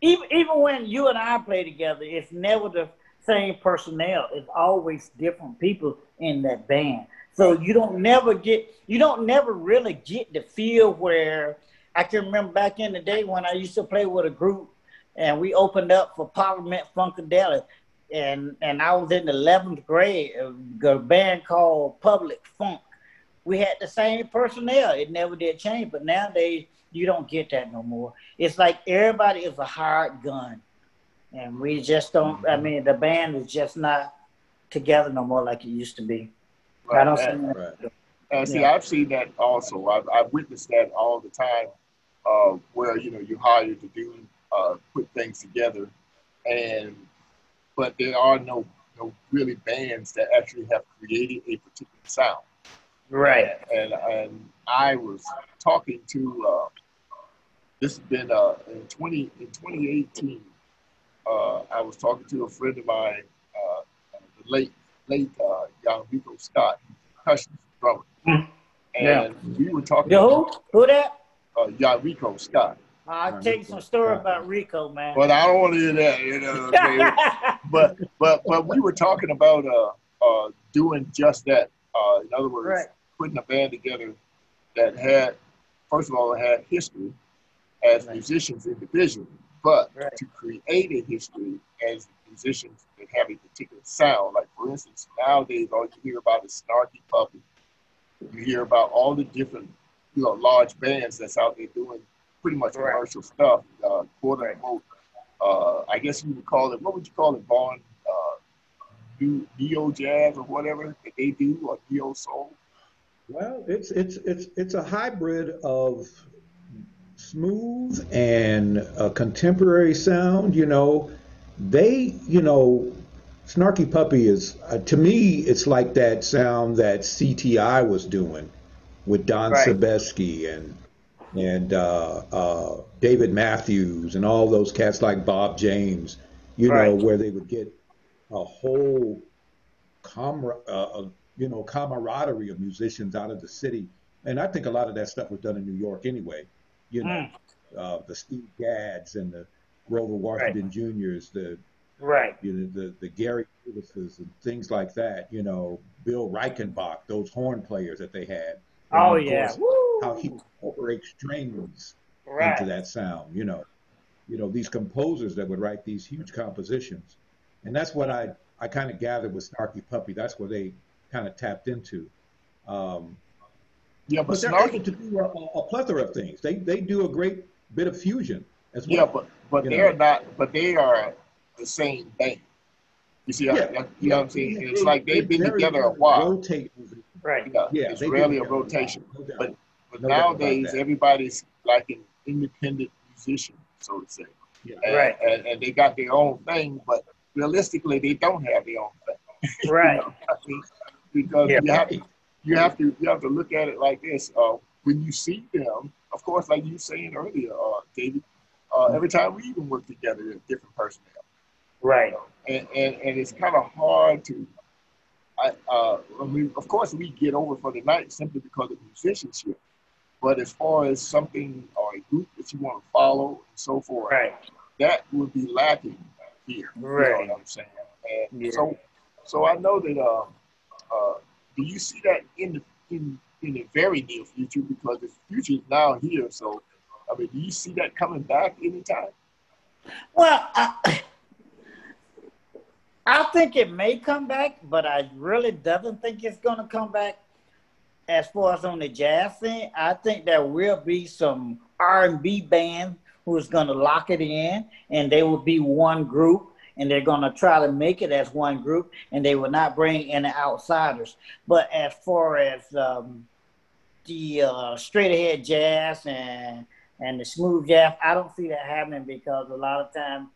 even even when you and I play together, it's never the same personnel. It's always different people in that band. So you don't never get you don't never really get the feel where I can remember back in the day when I used to play with a group and we opened up for Parliament Funkadelic and and I was in the eleventh grade, uh, a band called Public Funk. We had the same personnel. It never did change, but nowadays you don't get that no more. It's like everybody is a hired gun, and we just don't. I mean, the band is just not together no more like it used to be. Right. I don't and, see that. And see, yeah. I've seen that also. I've, I've witnessed that all the time, uh, where you know you're hired to do uh, put things together, and but there are no no really bands that actually have created a particular sound. Right. And and I was talking to uh, this has been uh, in 20 in 2018. Uh, I was talking to a friend of mine, uh, the late late uh, young Rico Scott, percussion drummer, mm. and yeah. we were talking. Yo, who? Who that? Uh, young Rico Scott. I'll tell you some story about Rico, man. But I don't want to hear that, you know. [laughs] but but but we were talking about uh, uh, doing just that. Uh, in other words, right. putting a band together that had, first of all, had history, as musicians individually, but right. to create a history as musicians that have a particular sound. Like for instance, nowadays all you hear about is Snarky Puppy. You hear about all the different, you know, large bands that's out there doing pretty much right. commercial stuff, uh, quote unquote. Uh, I guess you would call it. What would you call it, Vaughn? Uh, neo jazz or whatever that they do, or neo soul. Well, it's it's it's it's a hybrid of smooth and a contemporary sound. You know, they, you know, Snarky Puppy is uh, to me, it's like that sound that CTI was doing with Don right. Sebesky and and uh, uh, David Matthews and all those cats like Bob James. You right. know, where they would get a whole camera, uh, you know, camaraderie of musicians out of the city. And I think a lot of that stuff was done in New York anyway you know, mm. uh, the Steve Gadds and the Grover Washington right. Juniors, the right, you know, the the Gary Davises and things like that. You know, Bill Reichenbach, those horn players that they had. Oh yeah, how he incorporates strings right. into that sound. You know, you know these composers that would write these huge compositions, and that's what I I kind of gathered with Snarky Puppy. That's where they kind of tapped into. Um, yeah, but, but they're able to do a, a, plethora of things. They they do a great bit of fusion as well. Yeah, but but they're know? not. But they are the same band. You see, uh, yeah, you know what I'm saying? They, it's like they've been together a while. Rotate. Right. Yeah, yeah it's rarely a rotation. No but but no nowadays everybody's like an independent musician, so to say. Yeah. And, right. And, and, they got their own thing, but realistically, they don't have their own thing. Right. [laughs] you know Because yeah, you have, you have to you have to look at it like this. Uh, when you see them, of course, like you were saying earlier, uh, David, uh, every time we even work together, there's different personnel. Right. and, and, and it's kind of hard to, I, uh, I mean, of course, we get over for the night simply because of musicianship. But as far as something or a group that you want to follow and so forth, right. that would be lacking here. Right. You know what I'm saying? And yeah. so, so I know that uh, uh, do you see that in the in in the very near future? Because the future is now here. So, I mean, do you see that coming back anytime? Well, I, I think it may come back, but I really doesn't think it's going to come back. as far as on the jazz thing, I think there will be some R and B band who's going to lock it in, and they will be one group, and they're going to try to make it as one group, and they will not bring in outsiders. But as far as um, the uh, straight ahead jazz and and the smooth jazz, I don't see that happening because a lot of times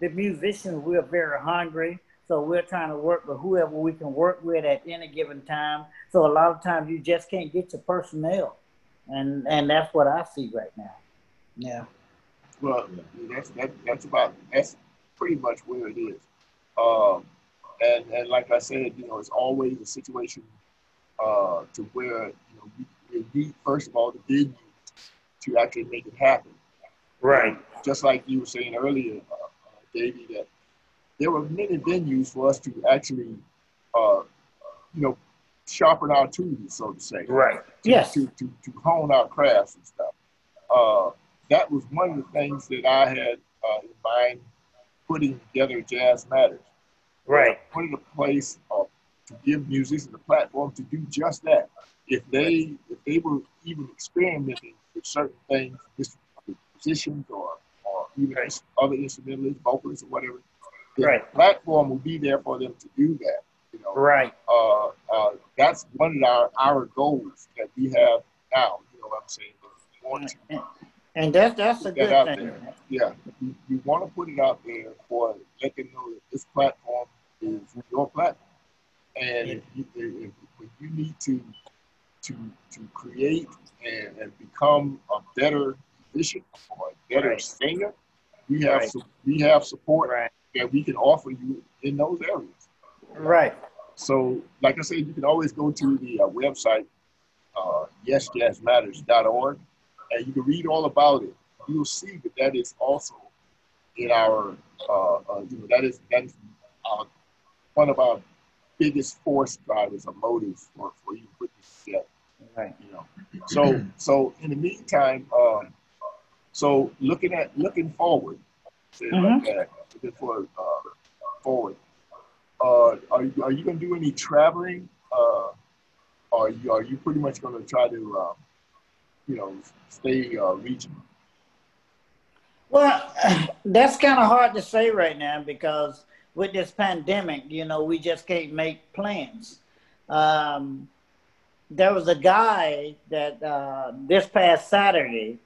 the musicians we're very hungry so we're trying to work with whoever we can work with at any given time. So a lot of times you just can't get your personnel, and and that's what I see right now. Yeah. Well, that's that, that's about that's pretty much where it is. Um, and and like I said, you know, it's always a situation uh, to where you know we, we need first of all the big to actually make it happen. Right. Just like you were saying earlier, uh, uh, Davey, that there were many venues for us to actually, uh, you know, sharpen our tools, so to say. Right. To, yes. To, to, to hone our crafts and stuff. Uh, that was one of the things that I had uh, in mind putting together Jazz Matters. Right. Put it a place uh, to give musicians a platform to do just that. If they if they were even experimenting with certain things, musicians or or even right. other instrumentalists, vocalists, or whatever, the right. platform will be there for them to do that. You know, right. Uh, uh, that's one of our, our goals that we have now. You know what I'm saying? We want to and that's that's a good thing. There. Yeah, you, we want to put it out there for let them know that this platform is your platform, and yeah. if, you, if, if you need to to to create and, and become a better musician or a better right. singer, we have right. we have support right that we can offer you in those areas. Right. So, like I said, you can always go to the uh, website, uh, yesjazzmatters.org, and you can read all about it. You'll see that that is also in our, uh, uh, you know, that is that is uh, one of our biggest force drivers or motives for, for you putting put this together. Right. You know. So so in the meantime, um, so looking at looking forward, mm-hmm. like that, for uh, forward. Uh, are you are you gonna do any traveling? Uh, are you are you pretty much gonna try to, uh, you know, stay uh, regional? Well, [clears throat] that's kind of hard to say right now because with this pandemic, you know, we just can't make plans. Um, there was a guy that uh, this past Saturday,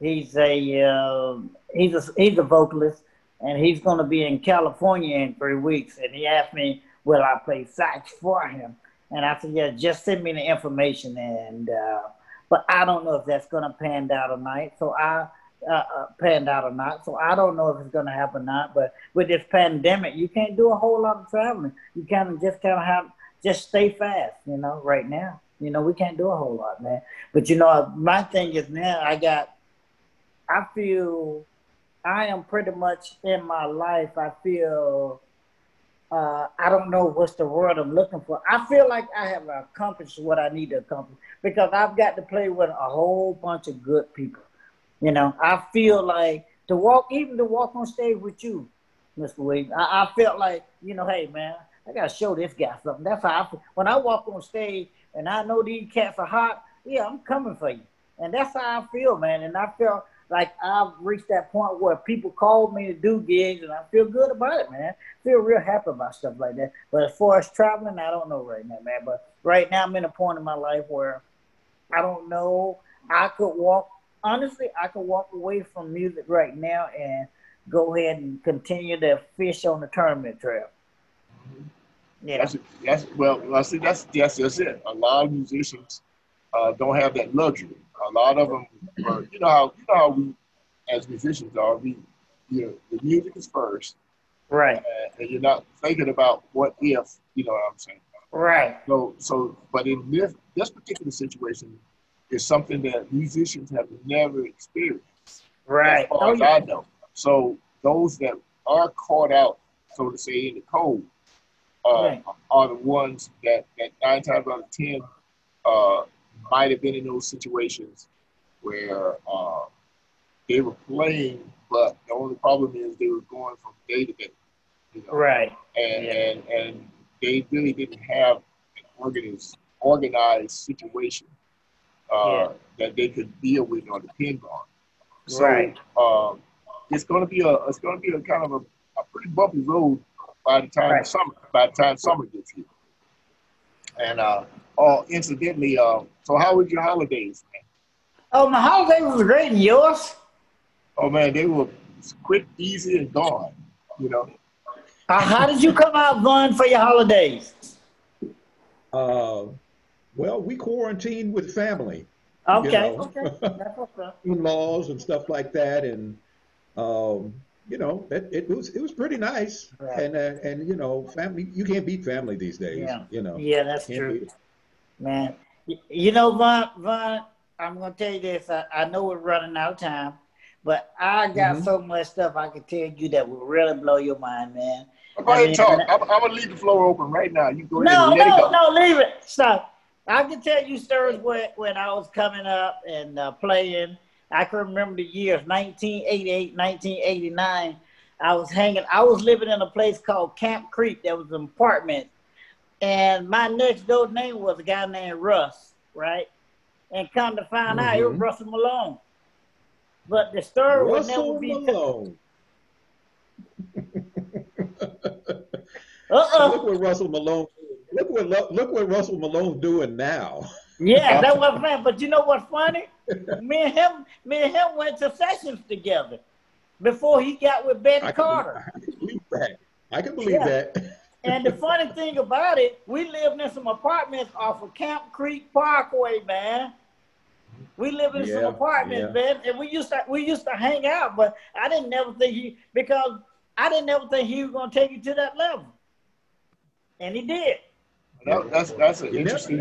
he's a uh, he's a he's a vocalist and he's going to be in California in three weeks. And he asked me, will I play sax for him? And I said, yeah, just send me the information. And uh, but I don't know if that's going to pan out or not. So I uh, uh, panned out or not. So I don't know if it's going to happen or not. But with this pandemic, you can't do a whole lot of traveling. You kind of just kind of have just stay fast. You know, right now, you know, we can't do a whole lot, man. But you know, my thing is now I got. I feel I am pretty much in my life. I feel uh, I don't know what's the word I'm looking for. I feel like I have accomplished what I need to accomplish because I've got to play with a whole bunch of good people. You know, I feel like to walk, even to walk on stage with you, Mr. Williams, I, I felt like, you know, hey, man, I got to show this guy something. That's how I feel. When I walk on stage and I know these cats are hot, yeah, I'm coming for you. And that's how I feel, man. And I felt like I've reached that point where people call me to do gigs and I feel good about it, man. I feel real happy about stuff like that. But as far as traveling, I don't know right now, man. But right now I'm in a point in my life where I don't know. I could walk honestly, I could walk away from music right now and go ahead and continue to fish on the tournament trail. Yeah. That's, that's well, I see that's that's that's it. A lot of musicians uh, don't have that luxury a lot of them, are, you know how you know how we, as musicians, are we, you know, the music is first, right? And, and you're not thinking about what if, you know what I'm saying? Right. So, so, but in this this particular situation, is something that musicians have never experienced, right? As far oh, as yeah. I know. So those that are caught out, so to say, in the cold, uh, right. are the ones that that nine times out of ten uh, might have been in those situations where uh, they were playing, but the only problem is they were going from day to day. You know? Right. And, yeah. and and they really didn't have an organist organized situation uh, yeah. that they could deal with or depend on. So right. um, it's going to be a it's going to be a kind of a, a pretty bumpy road by the time right. summer by the time summer gets here. And uh, oh, incidentally, uh, so how was your holidays? Oh, my holidays was great. And yours? Oh man, they were quick, easy, and gone. You know. Uh, how did you come out, Vaughn, for your holidays? Uh, well, we quarantined with family. Okay, you know? okay. [laughs] In-laws and stuff like that, and um, you know, it, it was it was pretty nice. Right. And uh, and you know, family you can't beat family these days. Yeah. You know. Yeah, that's true. Man, you know, Vaughn, Vaughn, I'm gonna tell you this. I, I know we're running out of time, but I got mm-hmm. so much stuff I can tell you that will really blow your mind, man. Go ahead, talk. I'm, I'm, gonna leave the floor open right now. You go no, ahead. No, no, no, leave it. Stop. I can tell you stories when, when I was coming up and uh, playing. I can remember the years 1988, 1989. I was hanging, I was living in a place called Camp Creek. That was an apartment. And my next door name was a guy named Russ, right? And come to find mm-hmm. out, it was Russell Malone. But the story Russell would never be Malone. [laughs] uh-uh. Look what Russell Malone look what look what Russell Malone's doing now. Yeah, that [laughs] was man. But you know what's funny? me and him, me and him went to sessions together before he got with Benny Carter. Can, I can believe that. I can believe yeah. that. And the funny thing about it, we lived in some apartments off of Camp Creek Parkway, man. We lived in yeah, some apartments, yeah. man, and we used to we used to hang out. But I didn't never think he because I didn't ever think he was gonna take you to that level, and he did. That, that's that's an interesting.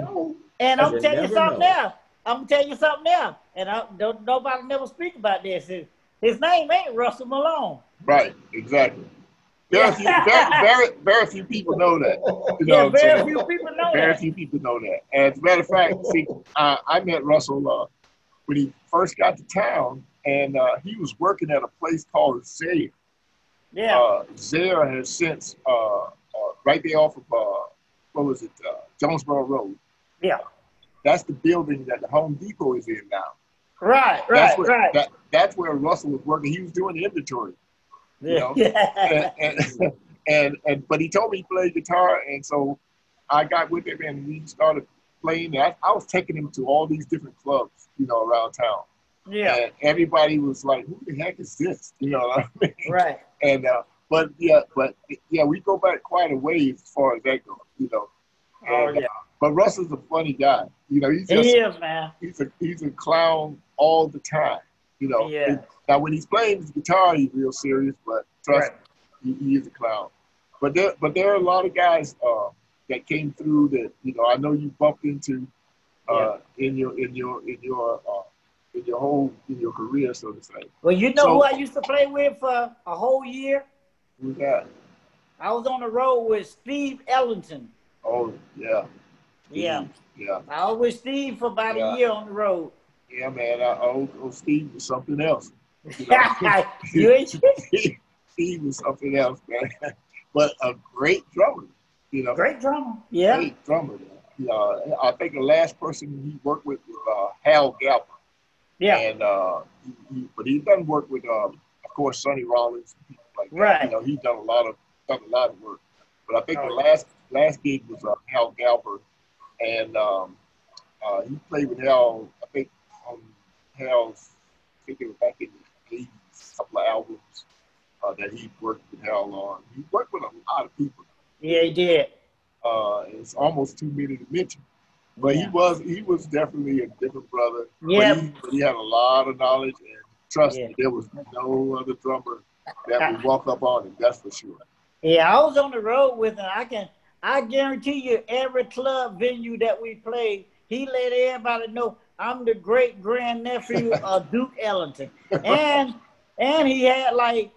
And I'm telling you something know. now. I'm gonna tell you something now, and I don't nobody never speak about this. His, his name ain't Russell Malone. Right, exactly. Very, few, very, very, very few people know that. You know yeah, very few people know very that. few people know that. And as a matter of fact, see, uh, I met Russell uh, when he first got to town, and uh, he was working at a place called Zayre. Yeah. Uh, Zayre has since uh, uh, right there off of what was it, uh, Jonesboro Road. Yeah. That's the building that the Home Depot is in now. Right, right, that's where, right. That, that's where Russell was working. He was doing the inventory. You know? yeah. And, and, [laughs] and, and, but he told me he played guitar, and so I got with him and we started playing. I, I was taking him to all these different clubs, you know, around town. Yeah. And everybody was like, "Who the heck is this?" [laughs] You know what I mean? Right. And uh, but yeah, but yeah, we go back quite a ways as far as that goes, you know. Oh yeah. Uh, but Russell's a funny guy. You know, he's just he is, man. He's a he's a clown all the time. You know. Yeah. Now when he's playing his guitar, he's real serious, but trust right. me, he, he, is a clown. But there but there are a lot of guys uh, that came through that you know I know you bumped into uh, yeah. in your in your in your uh, in your whole in your career, so to say. Well, you know so, who I used to play with for a whole year. Who's that? I was on the road with Steve Ellington. Oh yeah. Yeah. Yeah. I was with Steve for about yeah. a year on the road. Yeah, man. I, oh, oh Steve was something else. You, know? [laughs] you Steve, [laughs] Steve was something else, man. [laughs] But a great drummer. You know. Great drummer. Yeah. Great drummer. Yeah. I think the last person he worked with was uh, Hal Galper. Yeah. And uh, he, he, but he done work with, um, of course, Sonny Rollins like that. Right. You know, he's done a lot of done a lot of work. But I think oh, the last last gig was uh, Hal Galper, and um, uh, he played with Hal. I think Hal's. I think it was back in the '80s. Couple of albums uh, that he worked with Hal on. He worked with a lot of people. Yeah, he did. Uh, it's almost too many to mention. But yeah. he was he was definitely a different brother. Yeah. He, he had a lot of knowledge and trust yeah. me, there was no other drummer that would walk up on him. That's for sure. Yeah, I was on the road with him. I can, I guarantee you, every club venue that we played, he let everybody know I'm the great grandnephew [laughs] of Duke Ellington, and and he had like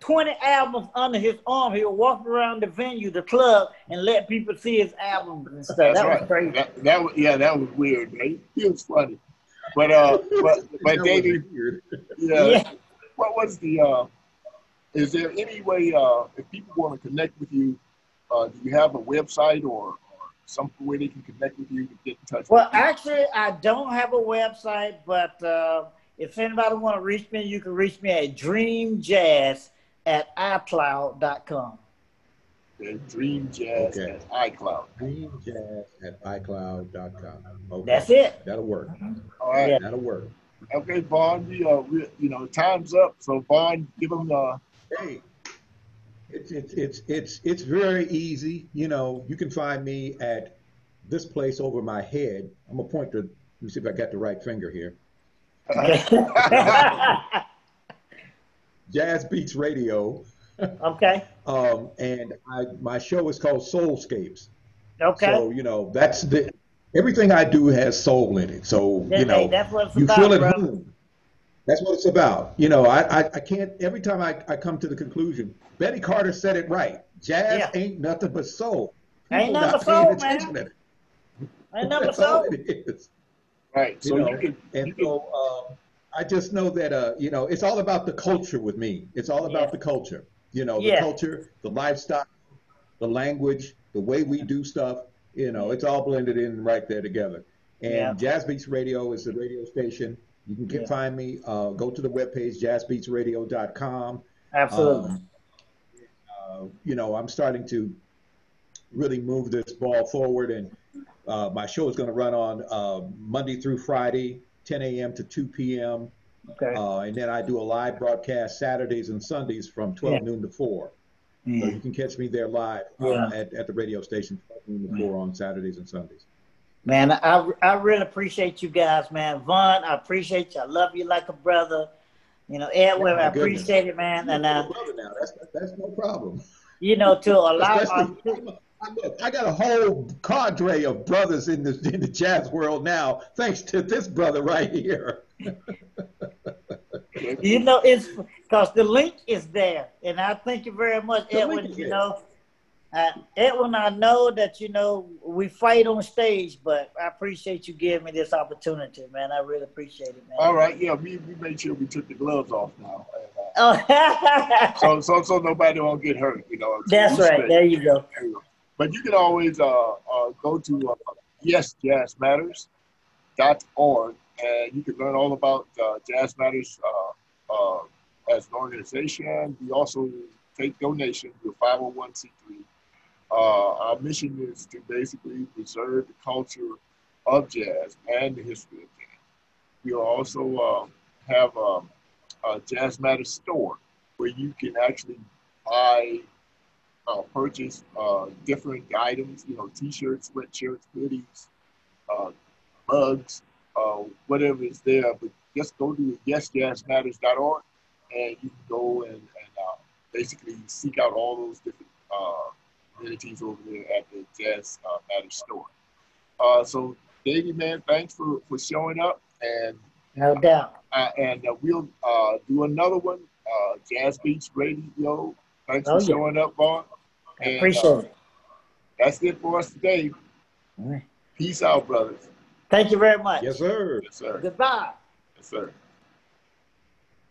20 albums under his arm. He would walk around the venue, the club, and let people see his albums and stuff. That's that right. was crazy. That, that was, yeah, that was weird, man. He was funny. But uh, but [laughs] but David, yeah, yeah, what was the uh, is there any way, uh, if people want to connect with you, uh, do you have a website or, or some way they can connect with you to get in touch. Well, actually, I don't have a website, but uh, if anybody want to reach me, you can reach me at dreamjazz at icloud.com. Okay, dreamjazz okay. at iCloud. Dreamjazz at iCloud.com. Okay. That's it. That'll work. All right. Yeah. That'll work. Okay, Vaughn, we, uh, we, you know, time's up. So, Vaughn, give them the. Uh, hey, it's, it's, it's, it's, it's very easy. You know, you can find me at this place over my head. I'm to point to, let me see if I got the right finger here. [laughs] Jazz Beats Radio. Okay. [laughs] um, and I, my show is called Soulscapes. Okay. So, you know, that's the, everything I do has soul in it. So, yeah, you know, hey, that's what it's you about, feel at bro. home. That's what it's about. You know, I, I, I, can't, every time I, I come to the conclusion, Betty Carter said it right. Jazz Yeah. ain't nothing but soul. People Ain't nothing but soul, man. to it. Ain't nothing [laughs] but That's all soul. it is. right. So you you, know, can. and you can so um, I just know that uh, you know it's all about the culture with me. It's all about Yeah. the culture. You know, the Yeah. culture, the lifestyle, the language, the way we do stuff. You know, it's all blended in right there together. And Yeah. Jazz Beats Radio is the radio station. You can get, Yeah. find me. Uh, go to the webpage jazzbeatsradio.com. Absolutely. Um, uh, you know, I'm starting to really move this ball forward, and uh, my show is going to run on uh, Monday through Friday, 10 a.m. to 2 p.m. okay. Uh, and then I do a live broadcast Saturdays and Sundays from 12 Yeah. noon to 4. So you can catch me there live Yeah. at, at the radio station 12 noon to 4 on Saturdays and Sundays. Man, I, I really appreciate you guys, man. Vaughn, I appreciate you. I love you like a brother. You know, Edwin, my I goodness. appreciate it, man. And, You're uh, brother now. That's, that's no problem. you know, to allow, [laughs] Especially, uh, I, got a whole cadre of brothers in the in the jazz world now, thanks to this brother right here. [laughs] you know, it's because the link is there. And I thank you very much, The Edwin. You there. Uh, Edwin, I know that, you know, we fight on stage, but I appreciate you giving me this opportunity, man. I really appreciate it, man. all right. Yeah, we, we made sure we took the gloves off now. And, uh, Oh, [laughs] so so so nobody won't get hurt. You know. that's right. There you go. There you go. But you can always uh, uh, go to uh, yesjazzmatters.org and you can learn all about uh, Jazz Matters uh, uh, as an organization. We also take donations. We're 501c3. Uh, our mission is to basically preserve the culture of jazz and the history of jazz. We also uh, have um, a Jazz Matters store where you can actually buy uh, purchase uh, different items, you know, t-shirts, sweatshirts, hoodies, uh, mugs, uh, whatever is there. But just go to yesjazzmatters.org and you can go and, and basically seek out all those different uh, amenities over there at the Jazz uh, Matters store. Uh, so, Davey, man, thanks for, for showing up. And No doubt. uh, and uh, we'll uh, do another one, uh, Jazz Beats Radio. Thanks Oh, for yeah. showing up, Vaughn. I And, appreciate uh, it. That's it for us today. All right. Peace out, brothers. Thank you very much. Yes, sir. Yes, sir. Goodbye. Yes, sir.